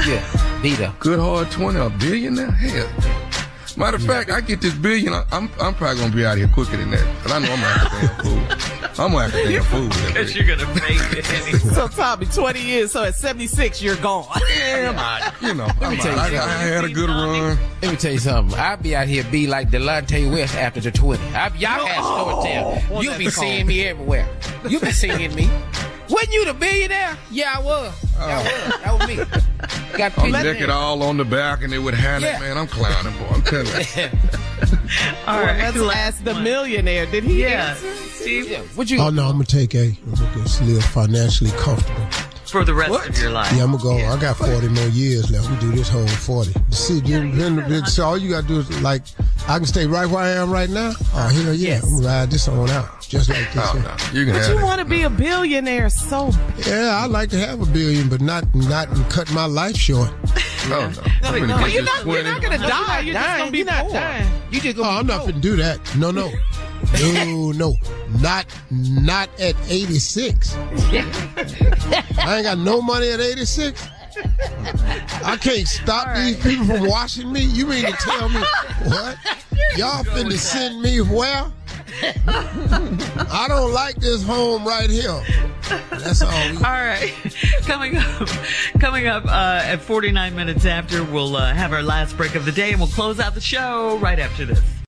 Yeah. Vita. Good hard 20. A billionaire? Hell. Matter of fact, I get this billion, I- I'm, I'm probably going to be out here quicker than that. Because I know I'm going to have to damn fool. I'm going to have to damn fool. with that Because you're going to fake it anyway. So Tommy, 20 years. So at 76, you're gone. Yeah, I'm out. You know, I'm tell you I, I had a good run. Let me tell you something. I'll be out here be like Delonte West after the 20. I, y'all had storytelling. Oh, oh, You'll be seeing me everywhere. You'll be seeing me. Wasn't you the billionaire? Yeah, I was. Oh. That was. That was me. Got I'm pictures. naked all on the balcony with Hannah. Yeah. Man, I'm clowning, boy. I'm telling you. All Well, let's last ask the one. millionaire. Did he Yeah, answer? Steve, Yeah. What you? Oh no, I'm gonna take A. I'm gonna just live financially comfortable. For the rest of your life. Yeah, I'm gonna go. I got 40 more years left. I'm do this whole 40. See, you, so all you gotta do is like, I can stay right where I am right now. Oh hell yeah, Yes. I'm gonna ride this on out, just like this. Oh, no. You can But you want to be a billionaire so Yeah, I'd like to have a billion, but not not cut my life short. No, no. I'm No, get you're not, you're not gonna die. You're just gonna be oh, You're not poor. dying. You just Oh, gonna I'm not gonna do that. No, no, oh, no, no, not not at 86. I ain't got no money at 86. I can't stop these people from watching me. You mean to tell me what? Y'all finna send me where? I don't like this home right here. That's all. All right. Coming up, coming up uh, at 49 minutes after, we'll uh, have our last break of the day and we'll close out the show right after this.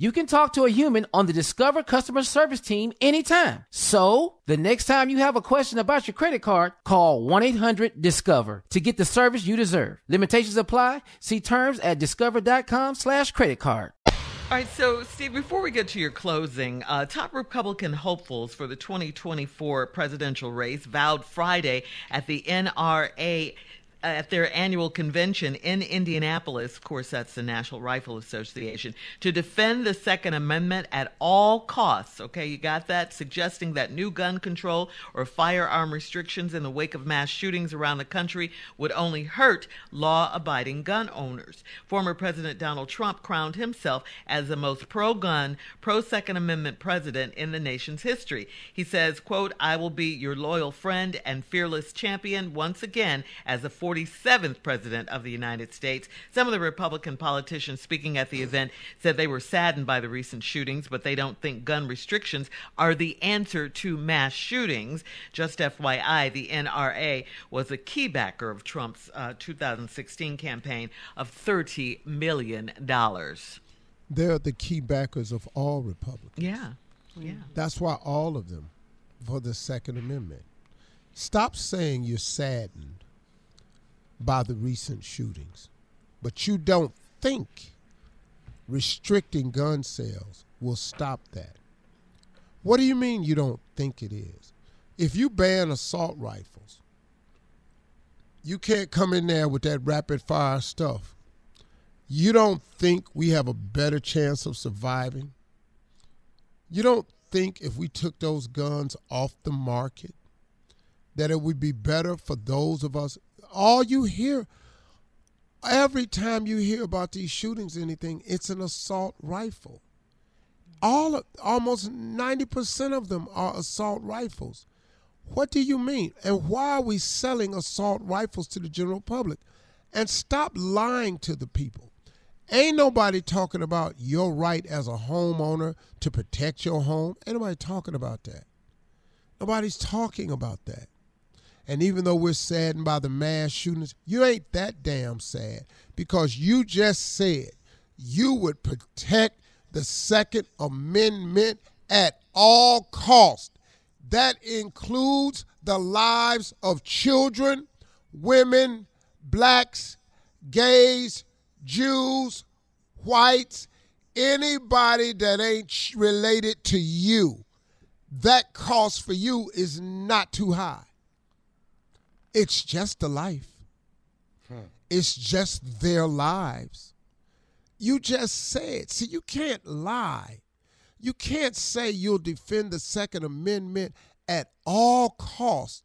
You can talk to a human on the Discover customer service team anytime. So, the next time you have a question about your credit card, call 1-800-DISCOVER to get the service you deserve. Limitations apply. See terms at discover.com slash credit card. All right, so Steve, before we get to your closing, uh, top Republican hopefuls for the 2024 presidential race vowed Friday at the NRA at their annual convention in Indianapolis, of course, that's the National Rifle Association, to defend the Second Amendment at all costs. Okay, you got that? Suggesting that new gun control or firearm restrictions in the wake of mass shootings around the country would only hurt law abiding gun owners. Former President Donald Trump crowned himself as the most pro gun, pro Second Amendment president in the nation's history. He says, quote, I will be your loyal friend and fearless champion once again as a 47th president of the United States. Some of the Republican politicians speaking at the event said they were saddened by the recent shootings, but they don't think gun restrictions are the answer to mass shootings. Just FYI, the NRA was a key backer of Trump's uh, 2016 campaign of $30 million. They're the key backers of all Republicans. Yeah. Yeah. That's why all of them for the Second Amendment. Stop saying you're saddened by the recent shootings. But you don't think restricting gun sales will stop that. What do you mean you don't think it is? If you ban assault rifles, you can't come in there with that rapid fire stuff. You don't think we have a better chance of surviving? You don't think if we took those guns off the market that it would be better for those of us all you hear every time you hear about these shootings anything it's an assault rifle. All of, almost 90% of them are assault rifles. What do you mean? And why are we selling assault rifles to the general public? And stop lying to the people. Ain't nobody talking about your right as a homeowner to protect your home. Ain't nobody talking about that. Nobody's talking about that and even though we're saddened by the mass shootings, you ain't that damn sad because you just said you would protect the Second Amendment at all cost. That includes the lives of children, women, blacks, gays, Jews, whites, anybody that ain't related to you. That cost for you is not too high. It's just a life. It's just their lives. You just said, see, you can't lie. You can't say you'll defend the Second Amendment at all costs.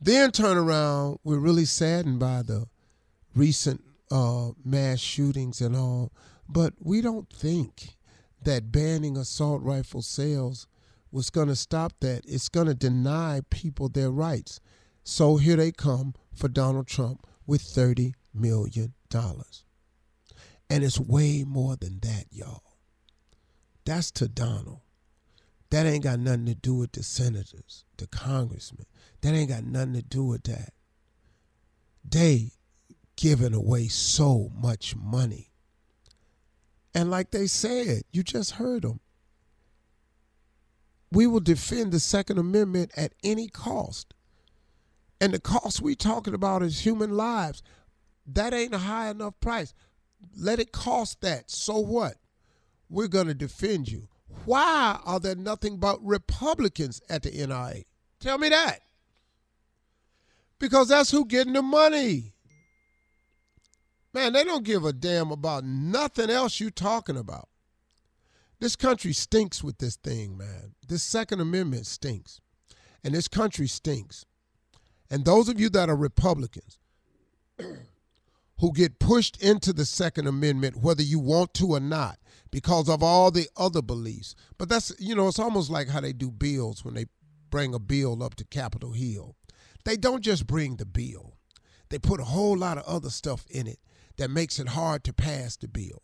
Then turn around, we're really saddened by the recent uh, mass shootings and all, but we don't think that banning assault rifle sales was going to stop that. It's going to deny people their rights. So here they come for Donald Trump with $30 million. And it's way more than that, y'all. That's to Donald. That ain't got nothing to do with the senators, the congressmen. That ain't got nothing to do with that. They giving away so much money. And like they said, you just heard them. We will defend the Second Amendment at any cost. And the cost we talking about is human lives. That ain't a high enough price. Let it cost that. So what? We're going to defend you. Why are there nothing but Republicans at the NRA? Tell me that. Because that's who getting the money. Man, they don't give a damn about nothing else you talking about. This country stinks with this thing, man. This Second Amendment stinks. And this country stinks. And those of you that are Republicans who get pushed into the Second Amendment, whether you want to or not, because of all the other beliefs. But that's, you know, it's almost like how they do bills when they bring a bill up to Capitol Hill. They don't just bring the bill, they put a whole lot of other stuff in it that makes it hard to pass the bill.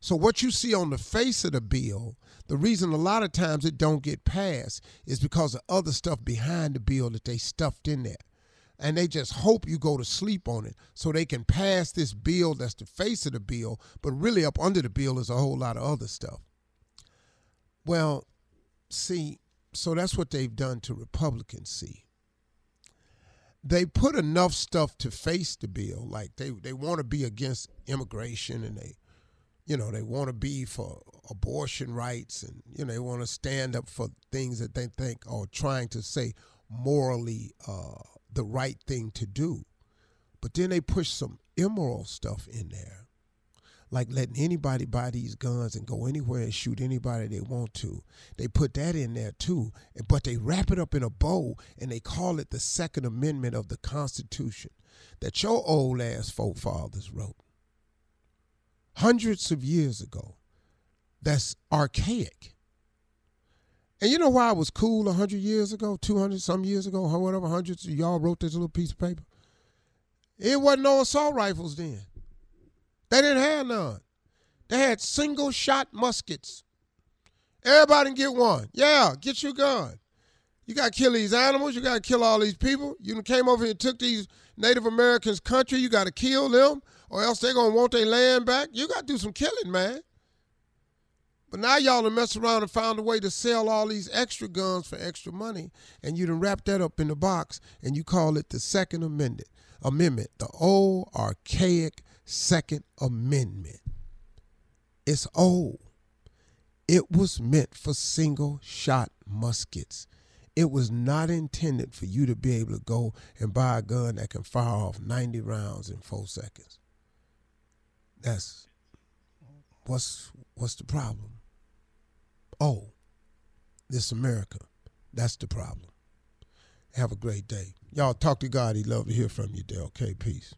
So what you see on the face of the bill, the reason a lot of times it don't get passed is because of other stuff behind the bill that they stuffed in there. And they just hope you go to sleep on it so they can pass this bill that's the face of the bill, but really up under the bill is a whole lot of other stuff. Well, see, so that's what they've done to Republicans, see. They put enough stuff to face the bill, like they, they want to be against immigration and they you know, they want to be for abortion rights and, you know, they want to stand up for things that they think are trying to say morally uh, the right thing to do. But then they push some immoral stuff in there, like letting anybody buy these guns and go anywhere and shoot anybody they want to. They put that in there too, but they wrap it up in a bow and they call it the Second Amendment of the Constitution that your old ass forefathers wrote hundreds of years ago that's archaic. And you know why it was cool 100 years ago, 200 some years ago, or whatever, hundreds y'all wrote this little piece of paper? It wasn't no assault rifles then. They didn't have none. They had single shot muskets. Everybody can get one. Yeah, get your gun. You got to kill these animals. You got to kill all these people. You came over here and took these Native Americans' country. You got to kill them or else they're going to want their land back. You got to do some killing, man. But now y'all have messed around and found a way to sell all these extra guns for extra money, and you done wrap that up in the box, and you call it the Second Amendment. Amendment, the old archaic Second Amendment. It's old. It was meant for single shot muskets. It was not intended for you to be able to go and buy a gun that can fire off 90 rounds in four seconds. That's what's what's the problem? Oh, this America. That's the problem. Have a great day. Y'all talk to God. He'd love to hear from you, Dale. Okay, peace.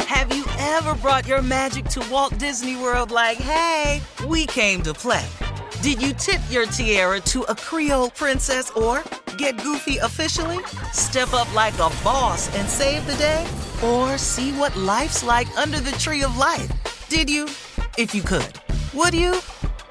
Have you ever brought your magic to Walt Disney World like, hey, we came to play? Did you tip your tiara to a Creole princess or get goofy officially? Step up like a boss and save the day? Or see what life's like under the tree of life? Did you? If you could. Would you?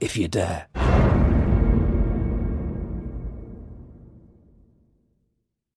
if you dare.